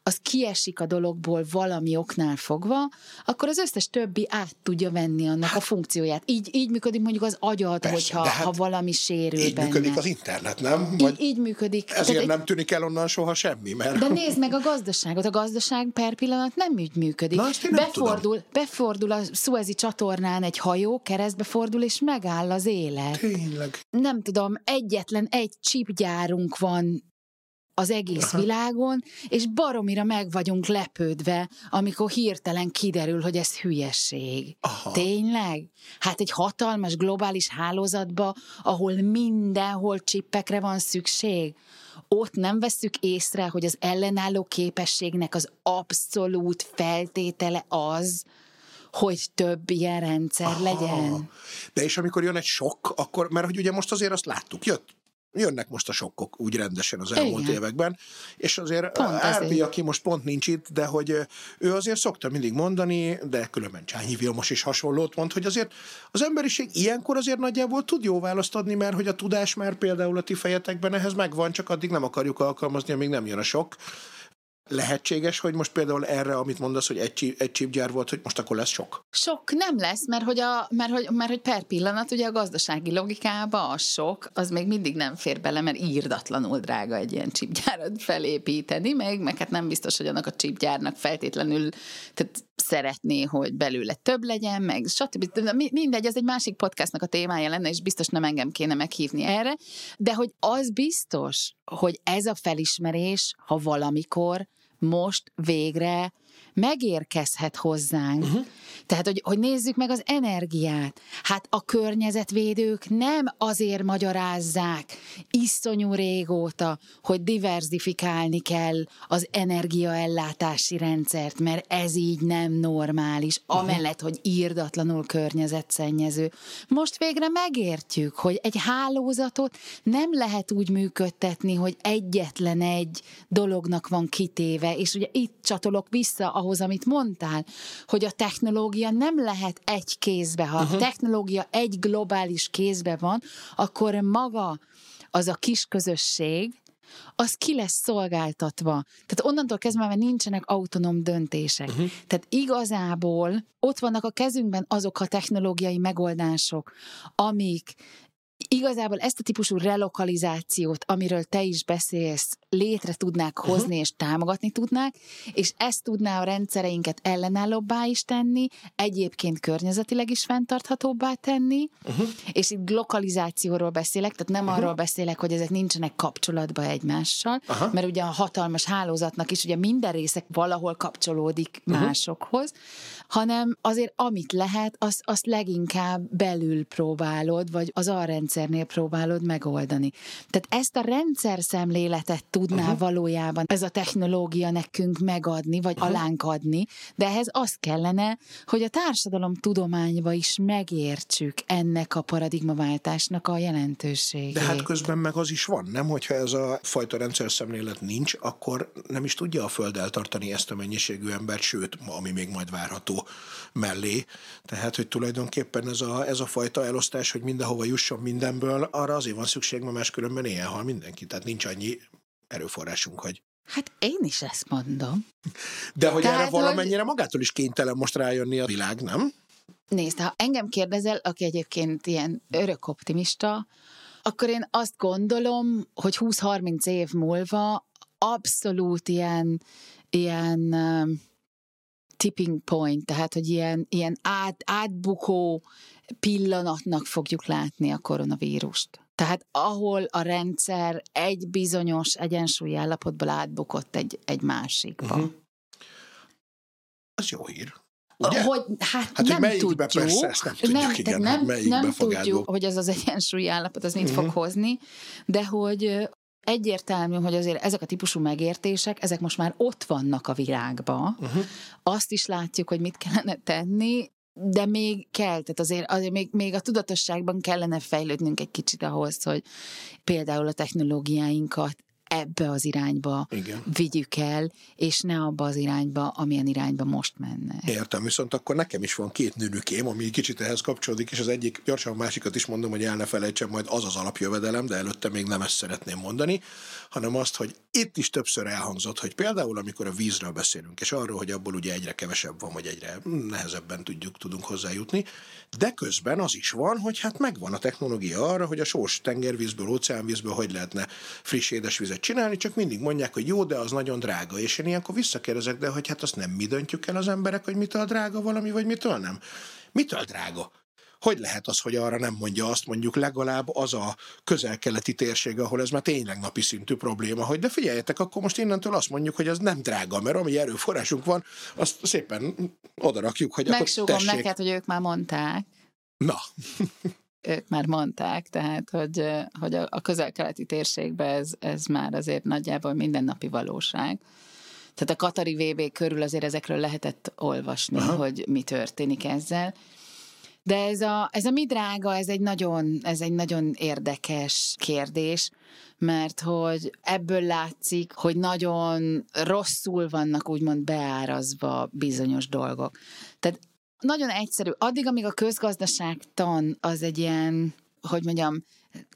az kiesik a dologból valami oknál fogva, akkor az összes többi át tudja venni annak hát, a funkcióját. Így, így működik mondjuk az agyad, persze, hogyha hát ha valami sérül Így benne. működik az internet, nem? Vagy így, így működik. Ezért Tehát nem tűnik el onnan soha semmi, mert... De nézd meg a gazdaságot. A gazdaság per pillanat nem úgy működik. Na, nem befordul, tudom. befordul a Suezi csatornán egy hajó, keresztbe fordul, és megáll az élet. Tényleg. Nem tudom, egyetlen egy csipgyárunk van az egész Aha. világon, és baromira meg vagyunk lepődve, amikor hirtelen kiderül, hogy ez hülyeség. Aha. Tényleg? Hát egy hatalmas globális hálózatba, ahol mindenhol csippekre van szükség, ott nem veszük észre, hogy az ellenálló képességnek az abszolút feltétele az, hogy több ilyen rendszer Aha. legyen. De és amikor jön egy sok, akkor, mert hogy ugye most azért azt láttuk, jött jönnek most a sokkok úgy rendesen az elmúlt Igen. években, és azért Árpi, aki most pont nincs itt, de hogy ő azért szokta mindig mondani, de különben Csányi Vilmos is hasonlót mond, hogy azért az emberiség ilyenkor azért nagyjából tud jó választ adni, mert hogy a tudás már például a ti fejetekben ehhez megvan, csak addig nem akarjuk alkalmazni, amíg nem jön a sok. Lehetséges, hogy most például erre, amit mondasz, hogy egy, egy csipgyár volt, hogy most akkor lesz sok? Sok nem lesz, mert hogy, a, mert, hogy, mert hogy per pillanat ugye a gazdasági logikába a sok, az még mindig nem fér bele, mert írdatlanul drága egy ilyen csipgyárat felépíteni, meg, meg hát nem biztos, hogy annak a csipgyárnak feltétlenül tehát szeretné, hogy belőle több legyen, meg stb. Mindegy, ez egy másik podcastnak a témája lenne, és biztos nem engem kéne meghívni erre, de hogy az biztos, hogy ez a felismerés, ha valamikor, most végre megérkezhet hozzánk. Uh-huh. Tehát, hogy, hogy nézzük meg az energiát. Hát a környezetvédők nem azért magyarázzák iszonyú régóta, hogy diverzifikálni kell az energiaellátási rendszert, mert ez így nem normális, uh-huh. amellett, hogy írdatlanul környezetszennyező. Most végre megértjük, hogy egy hálózatot nem lehet úgy működtetni, hogy egyetlen egy dolognak van kitéve, és ugye itt csatolok vissza ahhoz, amit mondtál, hogy a technológia nem lehet egy kézbe. Ha uh-huh. a technológia egy globális kézbe van, akkor maga az a kis közösség, az ki lesz szolgáltatva. Tehát onnantól kezdve már nincsenek autonóm döntések. Uh-huh. Tehát igazából ott vannak a kezünkben azok a technológiai megoldások, amik igazából ezt a típusú relokalizációt, amiről te is beszélsz, létre tudnák hozni uh-huh. és támogatni tudnák, és ezt tudná a rendszereinket ellenállóbbá is tenni, egyébként környezetileg is fenntarthatóbbá tenni, uh-huh. és itt lokalizációról beszélek, tehát nem uh-huh. arról beszélek, hogy ezek nincsenek kapcsolatba egymással, uh-huh. mert ugye a hatalmas hálózatnak is ugye minden részek valahol kapcsolódik uh-huh. másokhoz, hanem azért amit lehet, azt, azt leginkább belül próbálod, vagy az a rendszernél próbálod megoldani. Tehát ezt a rendszer szemléletet tud tudná uh-huh. valójában ez a technológia nekünk megadni, vagy uh-huh. alánk adni, de ehhez az kellene, hogy a társadalom tudományba is megértsük ennek a paradigmaváltásnak a jelentőségét. De hát közben meg az is van, nem? Hogyha ez a fajta rendszer szemlélet nincs, akkor nem is tudja a Föld eltartani ezt a mennyiségű embert, sőt, ami még majd várható mellé. Tehát, hogy tulajdonképpen ez a, ez a fajta elosztás, hogy mindenhova jusson mindenből, arra azért van szükség, mert máskülönben éjjel hal mindenki. Tehát nincs annyi erőforrásunk, hogy Hát én is ezt mondom. De hogy Tehát, erre valamennyire hogy... magától is kénytelen most rájönni a világ, nem? Nézd, ha engem kérdezel, aki egyébként ilyen örök optimista, akkor én azt gondolom, hogy 20-30 év múlva abszolút ilyen, ilyen tipping point, tehát hogy ilyen, ilyen át, átbukó pillanatnak fogjuk látni a koronavírust. Tehát ahol a rendszer egy bizonyos egyensúlyi állapotból átbukott egy, egy másikba. Uh-huh. Az jó hír. Ugye? Hogy, hát, hát nem hogy tudjuk. Persze, ezt nem tudjuk, nem, igen, nem, nem fog tudjuk, átbuk. hogy ez az egyensúlyi állapot, az mit uh-huh. fog Mhm. hozni, de hogy egyértelmű, hogy azért ezek a típusú megértések, ezek most már ott vannak a világba. Uh-huh. Azt is látjuk, hogy mit kellene tenni, de még kell, tehát azért, azért még, még a tudatosságban kellene fejlődnünk egy kicsit ahhoz, hogy például a technológiáinkat ebbe az irányba Igen. vigyük el, és ne abba az irányba, amilyen irányba most menne. Értem, viszont akkor nekem is van két nőnükém, ami kicsit ehhez kapcsolódik, és az egyik, gyorsan a másikat is mondom, hogy el ne felejtsem, majd az az alapjövedelem, de előtte még nem ezt szeretném mondani, hanem azt, hogy itt is többször elhangzott, hogy például amikor a vízről beszélünk, és arról, hogy abból ugye egyre kevesebb van, vagy egyre nehezebben tudjuk, tudunk hozzájutni, de közben az is van, hogy hát megvan a technológia arra, hogy a sós tengervízből, óceánvízből hogy lehetne friss édesvizet csinálni, csak mindig mondják, hogy jó, de az nagyon drága. És én ilyenkor visszakérdezek, de hogy hát azt nem mi döntjük el az emberek, hogy mitől drága valami, vagy mitől nem. Mitől drága? Hogy lehet az, hogy arra nem mondja azt mondjuk legalább az a közel-keleti térség, ahol ez már tényleg napi szintű probléma, hogy de figyeljetek, akkor most innentől azt mondjuk, hogy ez nem drága, mert ami erőforrásunk van, azt szépen odarakjuk, hogy Megsúgom akkor tessék. neked, hogy ők már mondták, Na, ők már mondták, tehát, hogy, hogy a, közel-keleti térségben ez, ez már azért nagyjából mindennapi valóság. Tehát a Katari VB körül azért ezekről lehetett olvasni. Aha. hogy mi történik ezzel. De ez a, ez a mi drága, ez egy, nagyon, ez egy nagyon érdekes kérdés, mert hogy ebből látszik, hogy nagyon rosszul vannak úgymond beárazva bizonyos dolgok. Tehát nagyon egyszerű. Addig, amíg a közgazdaságtan az egy ilyen, hogy mondjam,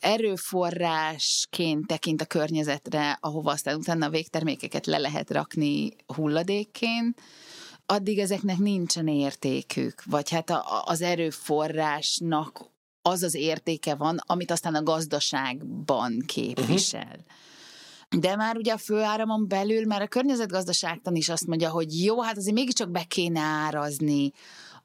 erőforrásként tekint a környezetre, ahova aztán utána a végtermékeket le lehet rakni hulladékként, addig ezeknek nincsen értékük, vagy hát a, az erőforrásnak az az értéke van, amit aztán a gazdaságban képvisel. Uh-huh. De már ugye a főáramon belül, már a környezetgazdaságtan is azt mondja, hogy jó, hát azért mégiscsak be kéne árazni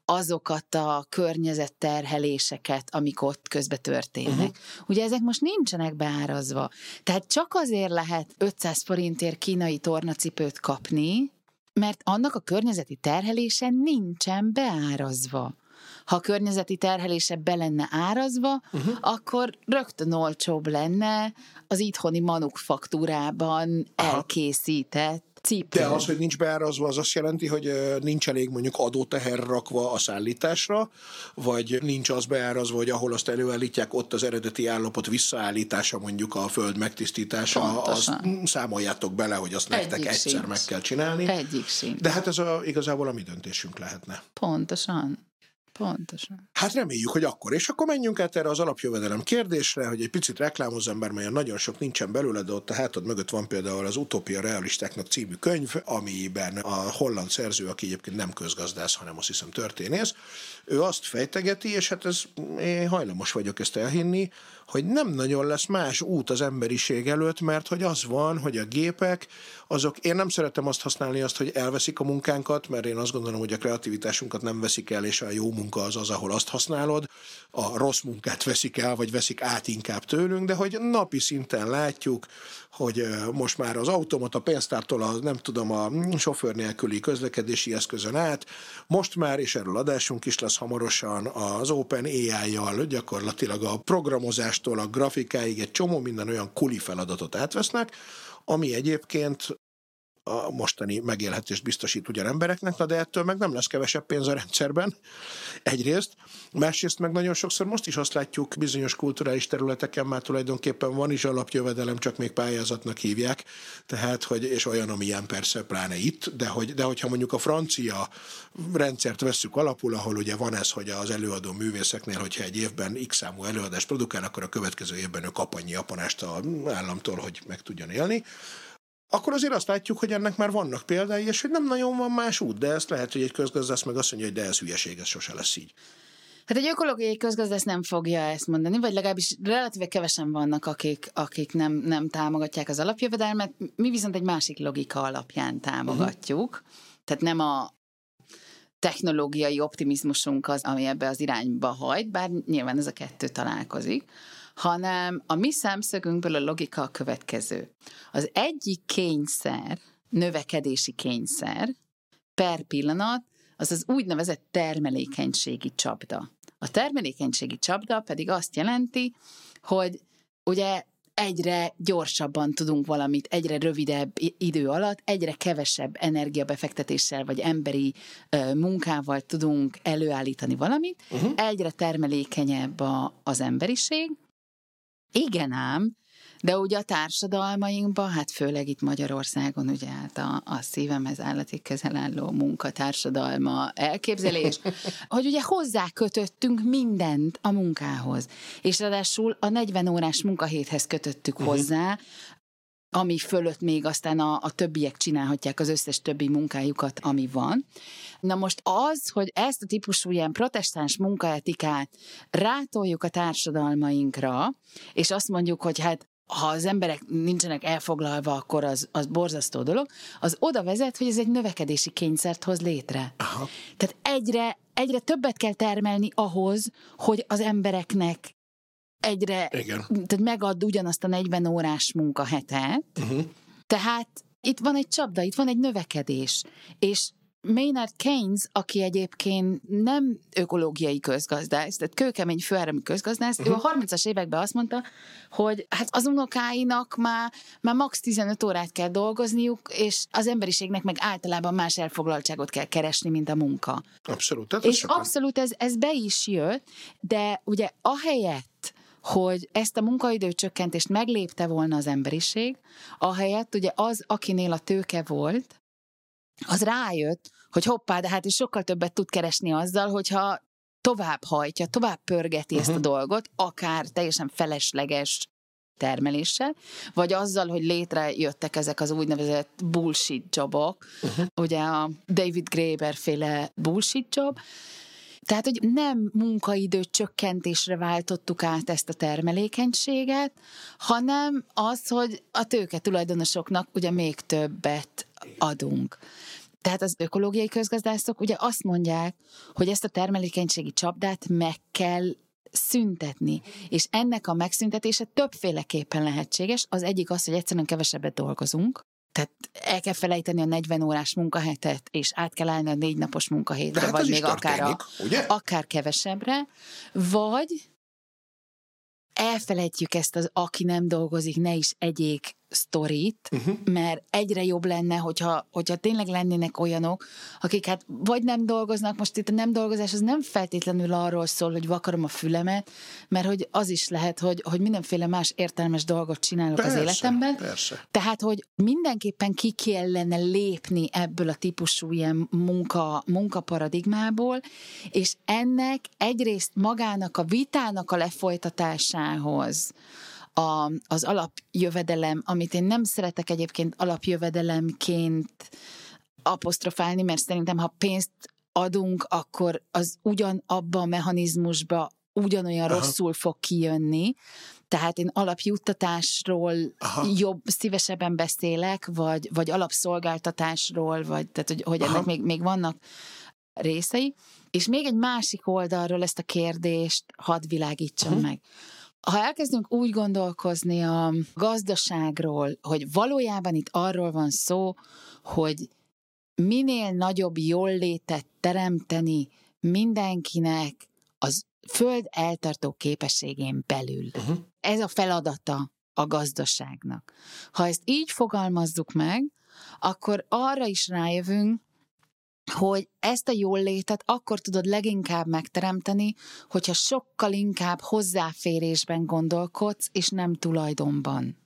azokat a környezetterheléseket, amik ott közbe történnek. Uh-huh. Ugye ezek most nincsenek beárazva. Tehát csak azért lehet 500 forintért kínai tornacipőt kapni, mert annak a környezeti terhelése nincsen beárazva. Ha a környezeti terhelése be lenne árazva, uh-huh. akkor rögtön olcsóbb lenne az itthoni manufaktúrában Aha. elkészített cipő. De az, hogy nincs beárazva, az azt jelenti, hogy nincs elég mondjuk adóteher rakva a szállításra, vagy nincs az beárazva, hogy ahol azt előállítják, ott az eredeti állapot visszaállítása, mondjuk a föld megtisztítása, azt számoljátok bele, hogy azt nektek Egyik egyszer sincs. meg kell csinálni. Egyik sincs. De hát ez a, igazából a mi döntésünk lehetne. Pontosan. Pontosan. Hát reméljük, hogy akkor. És akkor menjünk át erre az alapjövedelem kérdésre, hogy egy picit reklámozzam, bár melyen nagyon sok nincsen belőle, de ott a hátad mögött van például az Utopia Realistáknak című könyv, amiben a holland szerző, aki egyébként nem közgazdász, hanem azt hiszem történész, ő azt fejtegeti, és hát ez én hajlamos vagyok ezt elhinni, hogy nem nagyon lesz más út az emberiség előtt, mert hogy az van, hogy a gépek, azok, én nem szeretem azt használni azt, hogy elveszik a munkánkat, mert én azt gondolom, hogy a kreativitásunkat nem veszik el, és a jó munka az az, ahol azt használod, a rossz munkát veszik el, vagy veszik át inkább tőlünk, de hogy napi szinten látjuk, hogy most már az automata pénztártól a, nem tudom, a sofőr nélküli közlekedési eszközön át, most már, és erről adásunk is lesz hamarosan, az Open AI-jal gyakorlatilag a programozástól a grafikáig egy csomó minden olyan kuli feladatot átvesznek, ami egyébként a mostani megélhetést biztosít ugyan embereknek, na de ettől meg nem lesz kevesebb pénz a rendszerben, egyrészt. Másrészt meg nagyon sokszor most is azt látjuk, bizonyos kulturális területeken már tulajdonképpen van is alapjövedelem, csak még pályázatnak hívják, tehát, hogy, és olyan, amilyen persze pláne itt, de, hogy, de hogyha mondjuk a francia rendszert vesszük alapul, ahol ugye van ez, hogy az előadó művészeknél, hogyha egy évben x számú előadást produkál, akkor a következő évben ő kap annyi apanást a államtól, hogy meg tudjon élni, akkor azért azt látjuk, hogy ennek már vannak példái, és hogy nem nagyon van más út, de ezt lehet, hogy egy közgazdász meg azt mondja, hogy de ez hülyeség, ez sose lesz így. Hát egy ökológiai közgazdász nem fogja ezt mondani, vagy legalábbis relatíve kevesen vannak, akik, akik nem, nem támogatják az alapjövedelmet. Mi viszont egy másik logika alapján támogatjuk. Uh-huh. Tehát nem a technológiai optimizmusunk az, ami ebbe az irányba hajt, bár nyilván ez a kettő találkozik, hanem a mi szemszögünkből a logika a következő. Az egyik kényszer, növekedési kényszer per pillanat, az az úgynevezett termelékenységi csapda. A termelékenységi csapda pedig azt jelenti, hogy ugye egyre gyorsabban tudunk valamit, egyre rövidebb idő alatt, egyre kevesebb energiabefektetéssel vagy emberi ö, munkával tudunk előállítani valamit, uh-huh. egyre termelékenyebb a, az emberiség. Igen ám, de ugye a társadalmainkban, hát főleg itt Magyarországon, ugye hát a, a szívemhez állati közel álló munkatársadalma elképzelés, hogy ugye hozzá kötöttünk mindent a munkához. És ráadásul a 40 órás munkahéthez kötöttük uh-huh. hozzá, ami fölött még aztán a, a többiek csinálhatják az összes többi munkájukat, ami van. Na most az, hogy ezt a típusú ilyen protestáns munkaetikát rátoljuk a társadalmainkra, és azt mondjuk, hogy hát ha az emberek nincsenek elfoglalva, akkor az, az borzasztó dolog, az oda vezet, hogy ez egy növekedési kényszert hoz létre. Aha. Tehát egyre, egyre többet kell termelni ahhoz, hogy az embereknek egyre, Igen. tehát megad ugyanazt a 40 órás munkahetet, uh-huh. tehát itt van egy csapda, itt van egy növekedés, és Maynard Keynes, aki egyébként nem ökológiai közgazdász, tehát kőkemény főáramú közgazdász, uh-huh. ő a 30-as mhm. években azt mondta, hogy hát az unokáinak már, már max 15 órát kell dolgozniuk, és az emberiségnek meg általában más elfoglaltságot kell keresni, mint a munka. Abszolút. Tehát és abszolút ez, ez be is jött, de ugye ahelyett, hogy ezt a munkaidő csökkentést meglépte volna az emberiség, ahelyett ugye az, akinél a tőke volt, az rájött, hogy hoppá, de hát is sokkal többet tud keresni azzal, hogyha tovább hajtja, tovább pörgeti uh-huh. ezt a mhm. dolgot, akár teljesen felesleges termeléssel, vagy azzal, hogy létrejöttek ezek az úgynevezett bullshit jobok, uh-huh. ugye a David Graeber féle bullshit job, tehát, hogy nem munkaidő csökkentésre váltottuk át ezt a termelékenységet, hanem az, hogy a tőke tulajdonosoknak ugye még többet adunk. Tehát az ökológiai közgazdászok ugye azt mondják, hogy ezt a termelékenységi csapdát meg kell szüntetni. És ennek a megszüntetése többféleképpen lehetséges. Az egyik az, hogy egyszerűen kevesebbet dolgozunk, tehát el kell felejteni a 40 órás munkahetet, és át kell állni a négy napos munkahétre, hát vagy még akár, a, ugye? akár kevesebbre, vagy elfelejtjük ezt az aki nem dolgozik, ne is egyék sztorit, uh-huh. mert egyre jobb lenne, hogyha, hogyha tényleg lennének olyanok, akik hát vagy nem dolgoznak, most itt a nem dolgozás az nem feltétlenül arról szól, hogy vakarom a fülemet, mert hogy az is lehet, hogy, hogy mindenféle más értelmes dolgot csinálok persze, az életemben. Persze. Tehát, hogy mindenképpen ki kellene lépni ebből a típusú ilyen munka, munkaparadigmából, és ennek egyrészt magának a vitának a lefolytatásához, a, az alapjövedelem, amit én nem szeretek egyébként alapjövedelemként apostrofálni, mert szerintem, ha pénzt adunk, akkor az ugyanabba a mechanizmusba ugyanolyan Aha. rosszul fog kijönni. Tehát én alapjuttatásról Aha. jobb, szívesebben beszélek, vagy, vagy alapszolgáltatásról, vagy tehát, hogy, hogy ennek még, még vannak részei. És még egy másik oldalról ezt a kérdést hadd világítsam uh-huh. meg ha elkezdünk úgy gondolkozni a gazdaságról, hogy valójában itt arról van szó, hogy minél nagyobb jóllétet teremteni mindenkinek az föld eltartó képességén belül. Uh-huh. Ez a feladata a gazdaságnak. Ha ezt így fogalmazzuk meg, akkor arra is rájövünk, hogy ezt a jól létet akkor tudod leginkább megteremteni, hogyha sokkal inkább hozzáférésben gondolkodsz, és nem tulajdonban.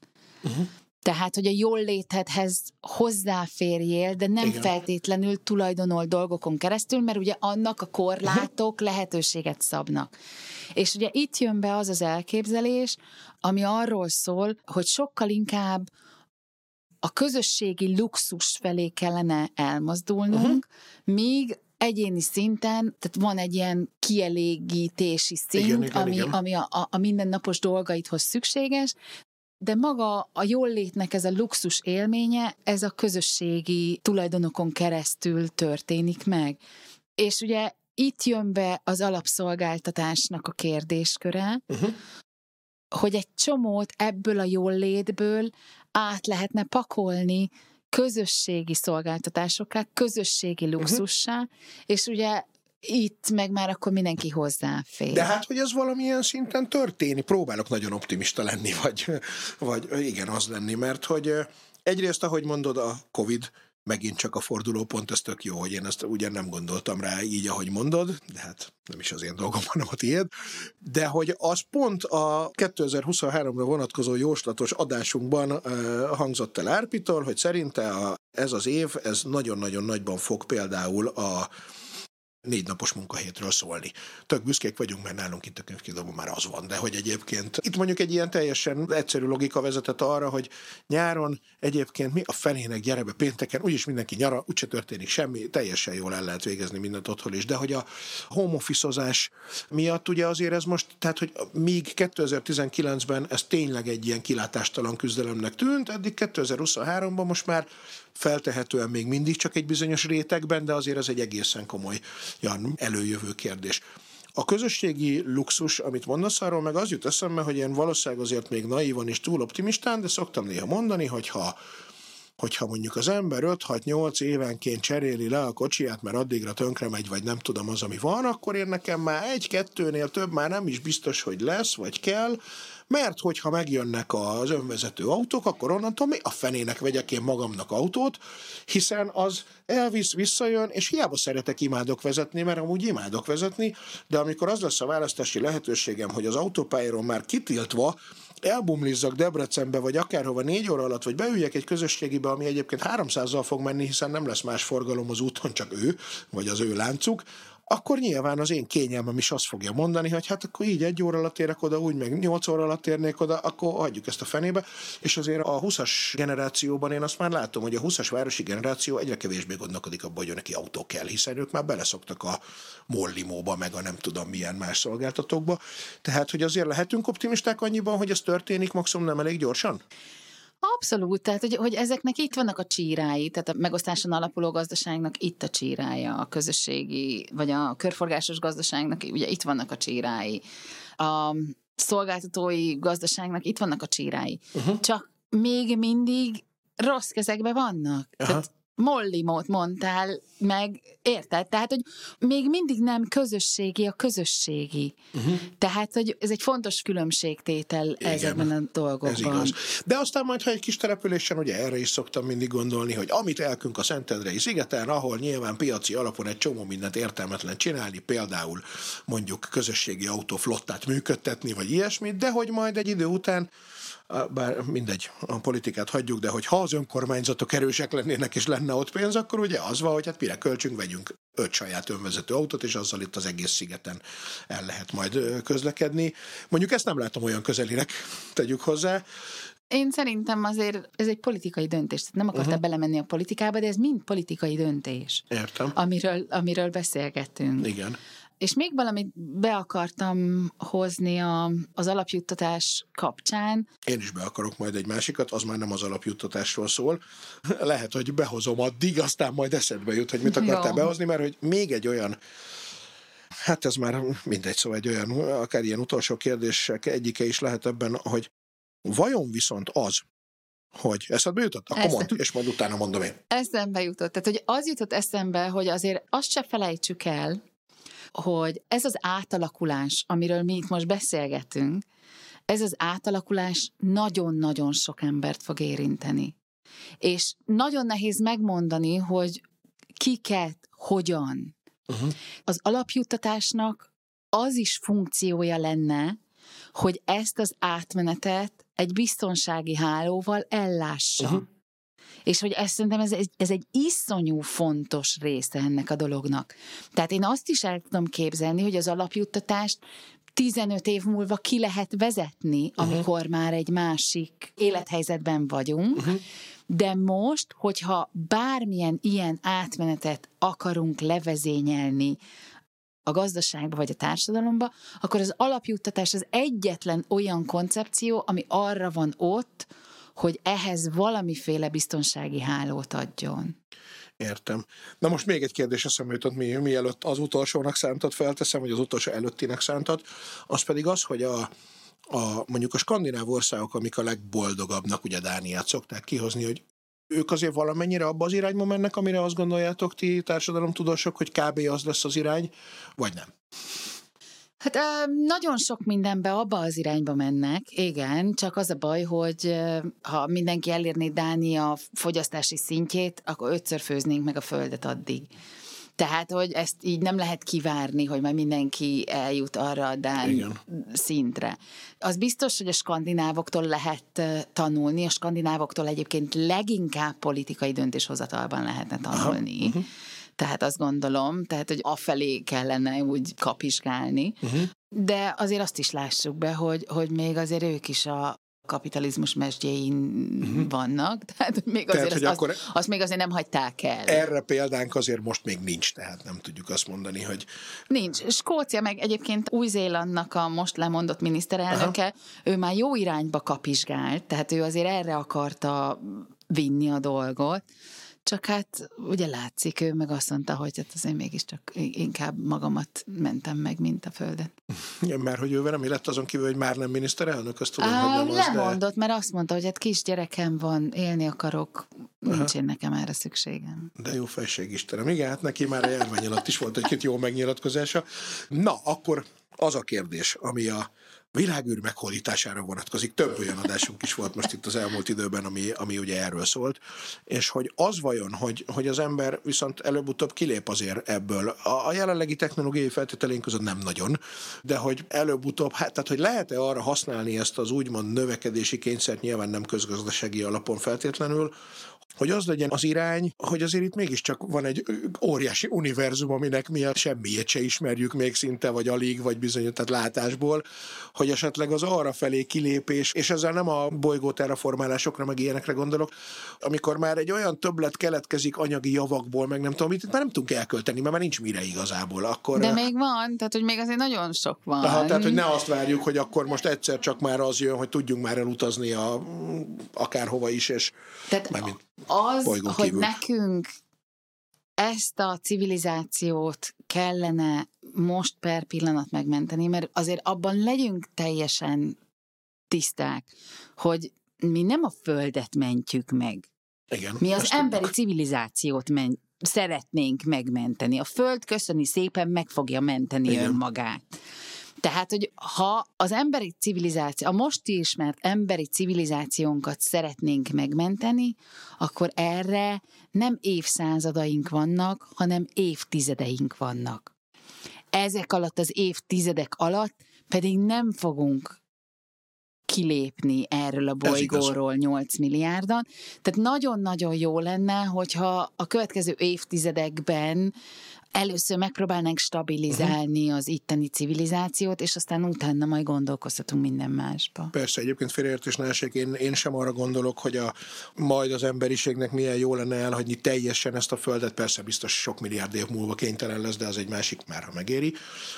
Uh-huh. Tehát, hogy a jól létedhez hozzáférjél, de nem Igen. feltétlenül tulajdonol dolgokon keresztül, mert ugye annak a korlátok uh-huh. lehetőséget szabnak. És ugye itt jön be az az elképzelés, ami arról szól, hogy sokkal inkább a közösségi luxus felé kellene elmozdulnunk, uh-huh. míg egyéni szinten, tehát van egy ilyen kielégítési szint, igen, igen, ami, igen. ami a, a, mindennapos dolgaithoz szükséges, de maga a jól létnek ez a luxus élménye, ez a közösségi tulajdonokon keresztül történik meg. És ugye itt jön be az alapszolgáltatásnak a kérdésköre, uh-huh. hogy egy csomót ebből a jólétből át lehetne pakolni közösségi szolgáltatásokká, közösségi mhm. luxussá, uh-huh. és ugye itt meg már akkor mindenki hozzáfér. De hát, hogy ez valamilyen szinten történik, próbálok nagyon optimista lenni, vagy, vagy igen, az lenni, mert hogy egyrészt, ahogy mondod, a Covid megint csak a fordulópont, ez tök jó, hogy én ezt ugyan nem gondoltam rá így, ahogy mondod, de hát nem is az én dolgom, hanem a tiéd, de hogy az pont a 2023-ra vonatkozó jóslatos adásunkban uh, hangzott el Árpitól, hogy szerinte a, ez az év, ez nagyon-nagyon nagyban fog például a négy napos munkahétről szólni. Tök büszkék vagyunk, mert nálunk itt a könyvkiadóban már az van, de hogy egyébként itt mondjuk egy ilyen teljesen egyszerű logika vezetett arra, hogy nyáron egyébként mi a fenének gyere be pénteken, úgyis mindenki nyara, úgyse történik semmi, teljesen jól el lehet végezni mindent otthon is, de hogy a home office miatt ugye azért ez most, tehát hogy míg 2019-ben ez tényleg egy ilyen kilátástalan küzdelemnek tűnt, eddig 2023-ban most már feltehetően még mindig csak egy bizonyos rétegben, de azért ez egy egészen komoly Jan, előjövő kérdés. A közösségi luxus, amit mondasz arról, meg az jut eszembe, hogy én valószínűleg azért még naívan és túl optimistán, de szoktam néha mondani, hogyha hogyha mondjuk az ember 5-6-8 évenként cseréli le a kocsiját, mert addigra tönkre megy, vagy nem tudom az, ami van, akkor én nekem már egy-kettőnél több már nem is biztos, hogy lesz, vagy kell, mert hogyha megjönnek az önvezető autók, akkor onnantól mi a fenének vegyek én magamnak autót, hiszen az elvisz, visszajön, és hiába szeretek, imádok vezetni, mert amúgy imádok vezetni, de amikor az lesz a választási lehetőségem, hogy az autópályáról már kitiltva elbumlizzak Debrecenbe, vagy akárhova négy óra alatt, vagy beüljek egy közösségibe, ami egyébként 300-zal fog menni, hiszen nem lesz más forgalom az úton, csak ő, vagy az ő láncuk, akkor nyilván az én kényelmem is azt fogja mondani, hogy hát akkor így egy óra alatt érek oda, úgy meg nyolc óra alatt érnék oda, akkor hagyjuk ezt a fenébe. És azért a 20-as generációban én azt már látom, hogy a 20-as városi generáció egyre kevésbé gondolkodik abban, hogy neki autó kell, hiszen ők már beleszoktak a mollimóba, meg a nem tudom milyen más szolgáltatókba. Tehát, hogy azért lehetünk optimisták annyiban, hogy ez történik maximum nem elég gyorsan? Abszolút, tehát hogy, hogy ezeknek itt vannak a csírái, tehát a megosztáson alapuló gazdaságnak itt a csírája, a közösségi, vagy a körforgásos gazdaságnak ugye itt vannak a csírái. A szolgáltatói gazdaságnak itt vannak a csírái. Uh-huh. Csak még mindig rossz kezekben vannak. Aha. Tehát mollimót mondtál, meg érted? Tehát, hogy még mindig nem közösségi a közösségi. Uh-huh. Tehát, hogy ez egy fontos különbségtétel Igen, ezekben a dolgokban. Ez igaz. De aztán majd, ha egy kis településen, ugye erre is szoktam mindig gondolni, hogy amit elkünk a Szentendrei szigeten, ahol nyilván piaci alapon egy csomó mindent értelmetlen csinálni, például mondjuk közösségi autóflottát működtetni, vagy ilyesmit, de hogy majd egy idő után bár mindegy, a politikát hagyjuk, de hogy ha az önkormányzatok erősek lennének, és lenne ott pénz, akkor ugye az van, hogy hát mire költsünk, vegyünk öt saját önvezető autót, és azzal itt az egész szigeten el lehet majd közlekedni. Mondjuk ezt nem látom olyan közelinek, tegyük hozzá. Én szerintem azért ez egy politikai döntés. Tehát nem akartam uh-huh. belemenni a politikába, de ez mind politikai döntés. Értem. Amiről, amiről beszélgettünk. Igen. És még valamit be akartam hozni a, az alapjuttatás kapcsán. Én is be akarok majd egy másikat, az már nem az alapjuttatásról szól. Lehet, hogy behozom addig, aztán majd eszedbe jut, hogy mit akartál Jó. behozni, mert hogy még egy olyan Hát ez már mindegy, szóval egy olyan, akár ilyen utolsó kérdések egyike is lehet ebben, hogy vajon viszont az, hogy eszedbe jutott? Akkor mondd, és majd utána mondom én. Eszembe jutott. Tehát, hogy az jutott eszembe, hogy azért azt se felejtsük el, hogy ez az átalakulás, amiről mi itt most beszélgetünk, ez az átalakulás nagyon-nagyon sok embert fog érinteni. És nagyon nehéz megmondani, hogy kiket, hogyan. Uh-huh. Az alapjuttatásnak az is funkciója lenne, hogy ezt az átmenetet egy biztonsági hálóval ellássa. Uh-huh. És hogy ezt szerintem ez, ez egy iszonyú fontos része ennek a dolognak. Tehát én azt is el tudom képzelni, hogy az alapjuttatást 15 év múlva ki lehet vezetni, uh-huh. amikor már egy másik élethelyzetben vagyunk, uh-huh. de most, hogyha bármilyen ilyen átmenetet akarunk levezényelni a gazdaságba vagy a társadalomba, akkor az alapjuttatás az egyetlen olyan koncepció, ami arra van ott, hogy ehhez valamiféle biztonsági hálót adjon. Értem. Na most még egy kérdés eszembe jutott, mi, mielőtt az utolsónak szántat felteszem, vagy az utolsó előttinek szántat, az pedig az, hogy a, a, mondjuk a skandináv országok, amik a legboldogabbnak, ugye Dániát szokták kihozni, hogy ők azért valamennyire abba az irányba mennek, amire azt gondoljátok ti társadalomtudósok, hogy kb. az lesz az irány, vagy nem? Hát nagyon sok mindenbe abba az irányba mennek, igen, csak az a baj, hogy ha mindenki elérné Dánia fogyasztási szintjét, akkor ötször főznénk meg a földet addig. Tehát, hogy ezt így nem lehet kivárni, hogy majd mindenki eljut arra a Dán Igen. szintre. Az biztos, hogy a skandinávoktól lehet tanulni, a skandinávoktól egyébként leginkább politikai döntéshozatalban lehetne tanulni. Uh-huh. Tehát azt gondolom, tehát, hogy afelé kellene úgy kapizsgálni. Uh-huh. De azért azt is lássuk be, hogy, hogy még azért ők is a, kapitalizmus mesdjéin uh-huh. vannak, tehát még tehát, azért azt, akkor azt, azt még azért nem hagyták el. Erre példánk azért most még nincs, tehát nem tudjuk azt mondani, hogy... Nincs. Skócia meg egyébként Új-Zélandnak a most lemondott miniszterelnöke, Aha. ő már jó irányba kapizsgált, tehát ő azért erre akarta vinni a dolgot, csak hát ugye látszik, ő meg azt mondta, hogy hát azért mégiscsak inkább magamat mentem meg, mint a földet. Igen, mert hogy ő vele mi lett azon kívül, hogy már nem miniszterelnök, azt tudom, Á, hogy nem az, Lemondott, de... mert azt mondta, hogy hát kisgyerekem van, élni akarok, nincs én nekem erre szükségem. De jó felség Istenem. Igen, hát neki már a járvány alatt is volt egy-két jó megnyilatkozása. Na, akkor az a kérdés, ami a világűr meghódítására vonatkozik. Több olyan adásunk is volt most itt az elmúlt időben, ami, ami ugye erről szólt, és hogy az vajon, hogy, hogy az ember viszont előbb-utóbb kilép azért ebből. A, a jelenlegi technológiai feltételeink között nem nagyon, de hogy előbb-utóbb, hát, tehát hogy lehet-e arra használni ezt az úgymond növekedési kényszert, nyilván nem közgazdasági alapon feltétlenül, hogy az legyen az irány, hogy azért itt mégiscsak van egy óriási univerzum, aminek mi a semmiét se ismerjük még szinte, vagy alig, vagy bizony, tehát látásból, hogy esetleg az arra felé kilépés, és ezzel nem a bolygó terraformálásokra, meg ilyenekre gondolok, amikor már egy olyan többlet keletkezik anyagi javakból, meg nem tudom, itt már nem tudunk elkölteni, mert már nincs mire igazából. Akkor, De még van, tehát hogy még azért nagyon sok van. Aha, tehát, hogy ne azt várjuk, hogy akkor most egyszer csak már az jön, hogy tudjunk már elutazni a, akárhova is, és tehát az, hogy kívül. nekünk ezt a civilizációt kellene most per pillanat megmenteni, mert azért abban legyünk teljesen tiszták, hogy mi nem a Földet mentjük meg. Igen, mi az emberi tudjuk. civilizációt men- szeretnénk megmenteni. A Föld köszöni szépen meg fogja menteni Igen. önmagát. Tehát, hogy ha az emberi civilizáció, a most ismert emberi civilizációnkat szeretnénk megmenteni, akkor erre nem évszázadaink vannak, hanem évtizedeink vannak. Ezek alatt az évtizedek alatt pedig nem fogunk kilépni erről a bolygóról 8 milliárdan. Tehát nagyon-nagyon jó lenne, hogyha a következő évtizedekben először megpróbálnánk stabilizálni uh-huh. az itteni civilizációt, és aztán utána majd gondolkozhatunk minden másba. Persze, egyébként félreértés ne esik, én, én sem arra gondolok, hogy a, majd az emberiségnek milyen jó lenne elhagyni teljesen ezt a földet, persze biztos sok milliárd év múlva kénytelen lesz, de az egy másik már, ha megéri,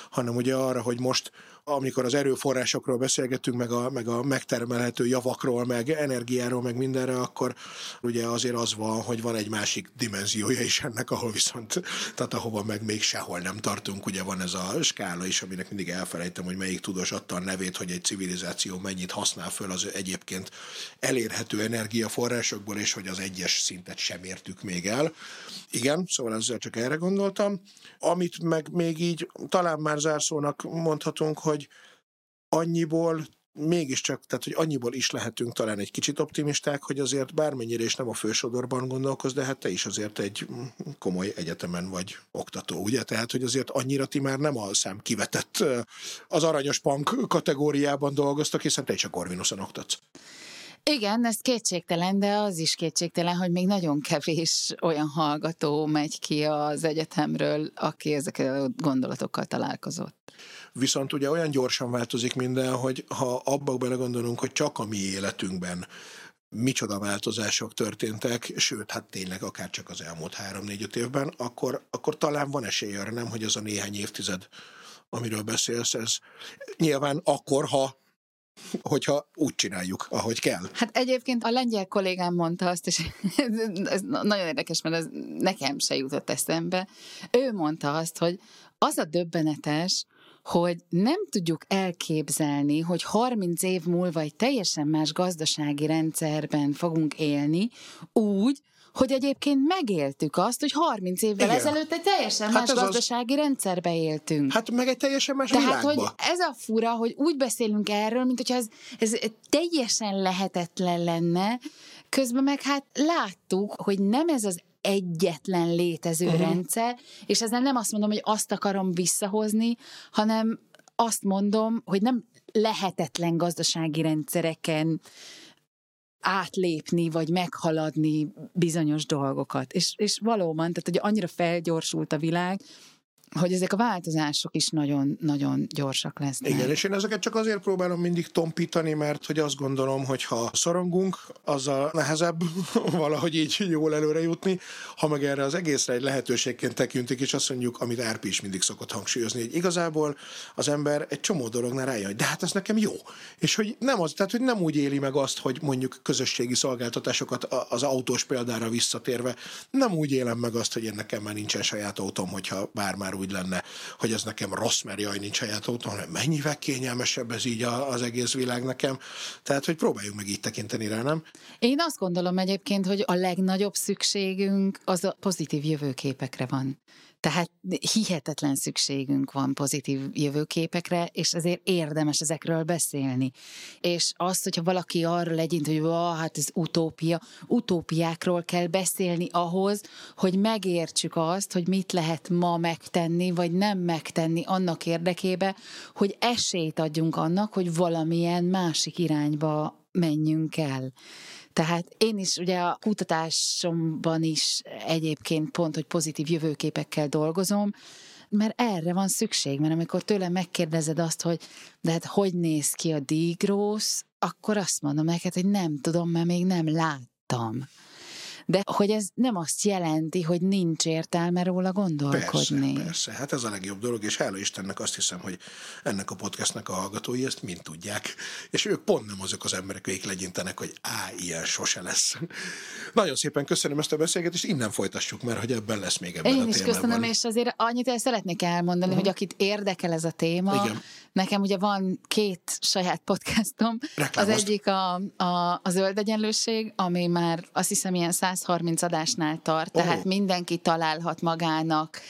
hanem ugye arra, hogy most amikor az erőforrásokról beszélgetünk, meg a, meg a megtermelhető javakról, meg energiáról, meg mindenre, akkor ugye azért az van, hogy van egy másik dimenziója is ennek, ahol viszont, tehát ahova meg még sehol nem tartunk, ugye van ez a skála is, aminek mindig elfelejtem, hogy melyik tudós adta a nevét, hogy egy civilizáció mennyit használ föl az egyébként elérhető energiaforrásokból, és hogy az egyes szintet sem értük még el. Igen, szóval ezzel csak erre gondoltam. Amit meg még így talán már zárszónak mondhatunk, hogy annyiból mégiscsak, tehát hogy annyiból is lehetünk talán egy kicsit optimisták, hogy azért bármennyire is nem a fősodorban gondolkoz, de hát te is azért egy komoly egyetemen vagy oktató, ugye? Tehát, hogy azért annyira ti már nem a szám kivetett az aranyos punk kategóriában dolgoztak, hiszen te csak Corvinuson oktatsz. Igen, ez kétségtelen, de az is kétségtelen, hogy még nagyon kevés olyan hallgató megy ki az egyetemről, aki ezekkel a gondolatokkal találkozott. Viszont ugye olyan gyorsan változik minden, hogy ha abba belegondolunk, hogy csak a mi életünkben micsoda változások történtek, sőt, hát tényleg akár csak az elmúlt három-négy-öt évben, akkor, akkor talán van esély arra, nem, hogy az a néhány évtized, amiről beszélsz, ez nyilván akkor, ha hogyha úgy csináljuk, ahogy kell. Hát egyébként a lengyel kollégám mondta azt, és ez nagyon érdekes, mert ez nekem se jutott eszembe. Ő mondta azt, hogy az a döbbenetes, hogy nem tudjuk elképzelni, hogy 30 év múlva egy teljesen más gazdasági rendszerben fogunk élni, úgy, hogy egyébként megéltük azt, hogy 30 évvel Igen. ezelőtt egy teljesen hát más gazdasági az... rendszerbe éltünk. Hát meg egy teljesen más Tehát, világba. hogy ez a fura, hogy úgy beszélünk erről, mint hogyha ez, ez teljesen lehetetlen lenne, közben meg hát láttuk, hogy nem ez az egyetlen létező uh-huh. rendszer, és ezzel nem azt mondom, hogy azt akarom visszahozni, hanem azt mondom, hogy nem lehetetlen gazdasági rendszereken átlépni, vagy meghaladni bizonyos dolgokat. És, és valóban, tehát hogy annyira felgyorsult a világ, hogy ezek a változások is nagyon-nagyon gyorsak lesznek. Igen, és én ezeket csak azért próbálom mindig tompítani, mert hogy azt gondolom, hogy ha szorongunk, azzal nehezebb valahogy így jól előre jutni, ha meg erre az egészre egy lehetőségként tekintünk, és azt mondjuk, amit Árpi is mindig szokott hangsúlyozni, hogy igazából az ember egy csomó dolognál rájön, hogy de hát ez nekem jó. És hogy nem az, tehát hogy nem úgy éli meg azt, hogy mondjuk közösségi szolgáltatásokat az autós példára visszatérve, nem úgy élem meg azt, hogy én nekem már nincsen saját autóm, hogyha bár már úgy lenne, hogy ez nekem rossz, mert jaj, nincs saját autóm, hanem mennyivel kényelmesebb ez így az egész világ nekem. Tehát, hogy próbáljuk meg így tekinteni rá, nem? Én azt gondolom egyébként, hogy a legnagyobb szükségünk az a pozitív jövőképekre van. Tehát hihetetlen szükségünk van pozitív jövőképekre, és ezért érdemes ezekről beszélni. És azt, hogyha valaki arra legyint, hogy ah, hát ez utópia, utópiákról kell beszélni ahhoz, hogy megértsük azt, hogy mit lehet ma megtenni, vagy nem megtenni annak érdekébe, hogy esélyt adjunk annak, hogy valamilyen másik irányba menjünk el. Tehát én is ugye a kutatásomban is egyébként pont, hogy pozitív jövőképekkel dolgozom, mert erre van szükség, mert amikor tőlem megkérdezed azt, hogy de hát hogy néz ki a dígrósz, akkor azt mondom neked, hogy nem tudom, mert még nem láttam. De hogy ez nem azt jelenti, hogy nincs értelme róla gondolkodni. Persze, persze. Hát ez a legjobb dolog, és hála Istennek azt hiszem, hogy ennek a podcastnek a hallgatói ezt mind tudják. És ők pont nem azok az emberek, akik legyintenek, hogy á, ilyen sose lesz. Nagyon szépen köszönöm ezt a beszélgetést, innen folytassuk, mert hogy ebben lesz még ebben Én a is témában. köszönöm, és azért annyit el szeretnék elmondani, uh-huh. hogy akit érdekel ez a téma, Igen. nekem ugye van két saját podcastom. Reklámozd. Az egyik a, a, a zöld egyenlőség, ami már azt hiszem ilyen 130 adásnál tart, oh. tehát mindenki találhat magának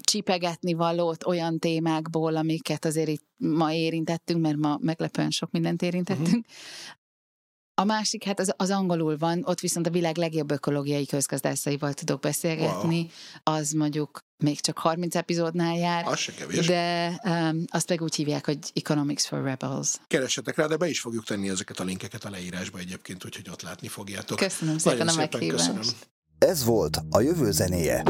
csipegetni valót olyan témákból, amiket azért itt ma érintettünk, mert ma meglepően sok mindent érintettünk. A másik, hát az, az angolul van, ott viszont a világ legjobb ökológiai közgazdászaival tudok beszélgetni, wow. az mondjuk még csak 30 epizódnál jár. Az se kevés. De um, azt meg úgy hívják, hogy Economics for Rebels. Keressetek rá, de be is fogjuk tenni ezeket a linkeket a leírásba egyébként, úgyhogy ott látni fogjátok. Köszönöm szépen Nagyon a meghívást. Köszönöm. Ez volt a jövő zenéje.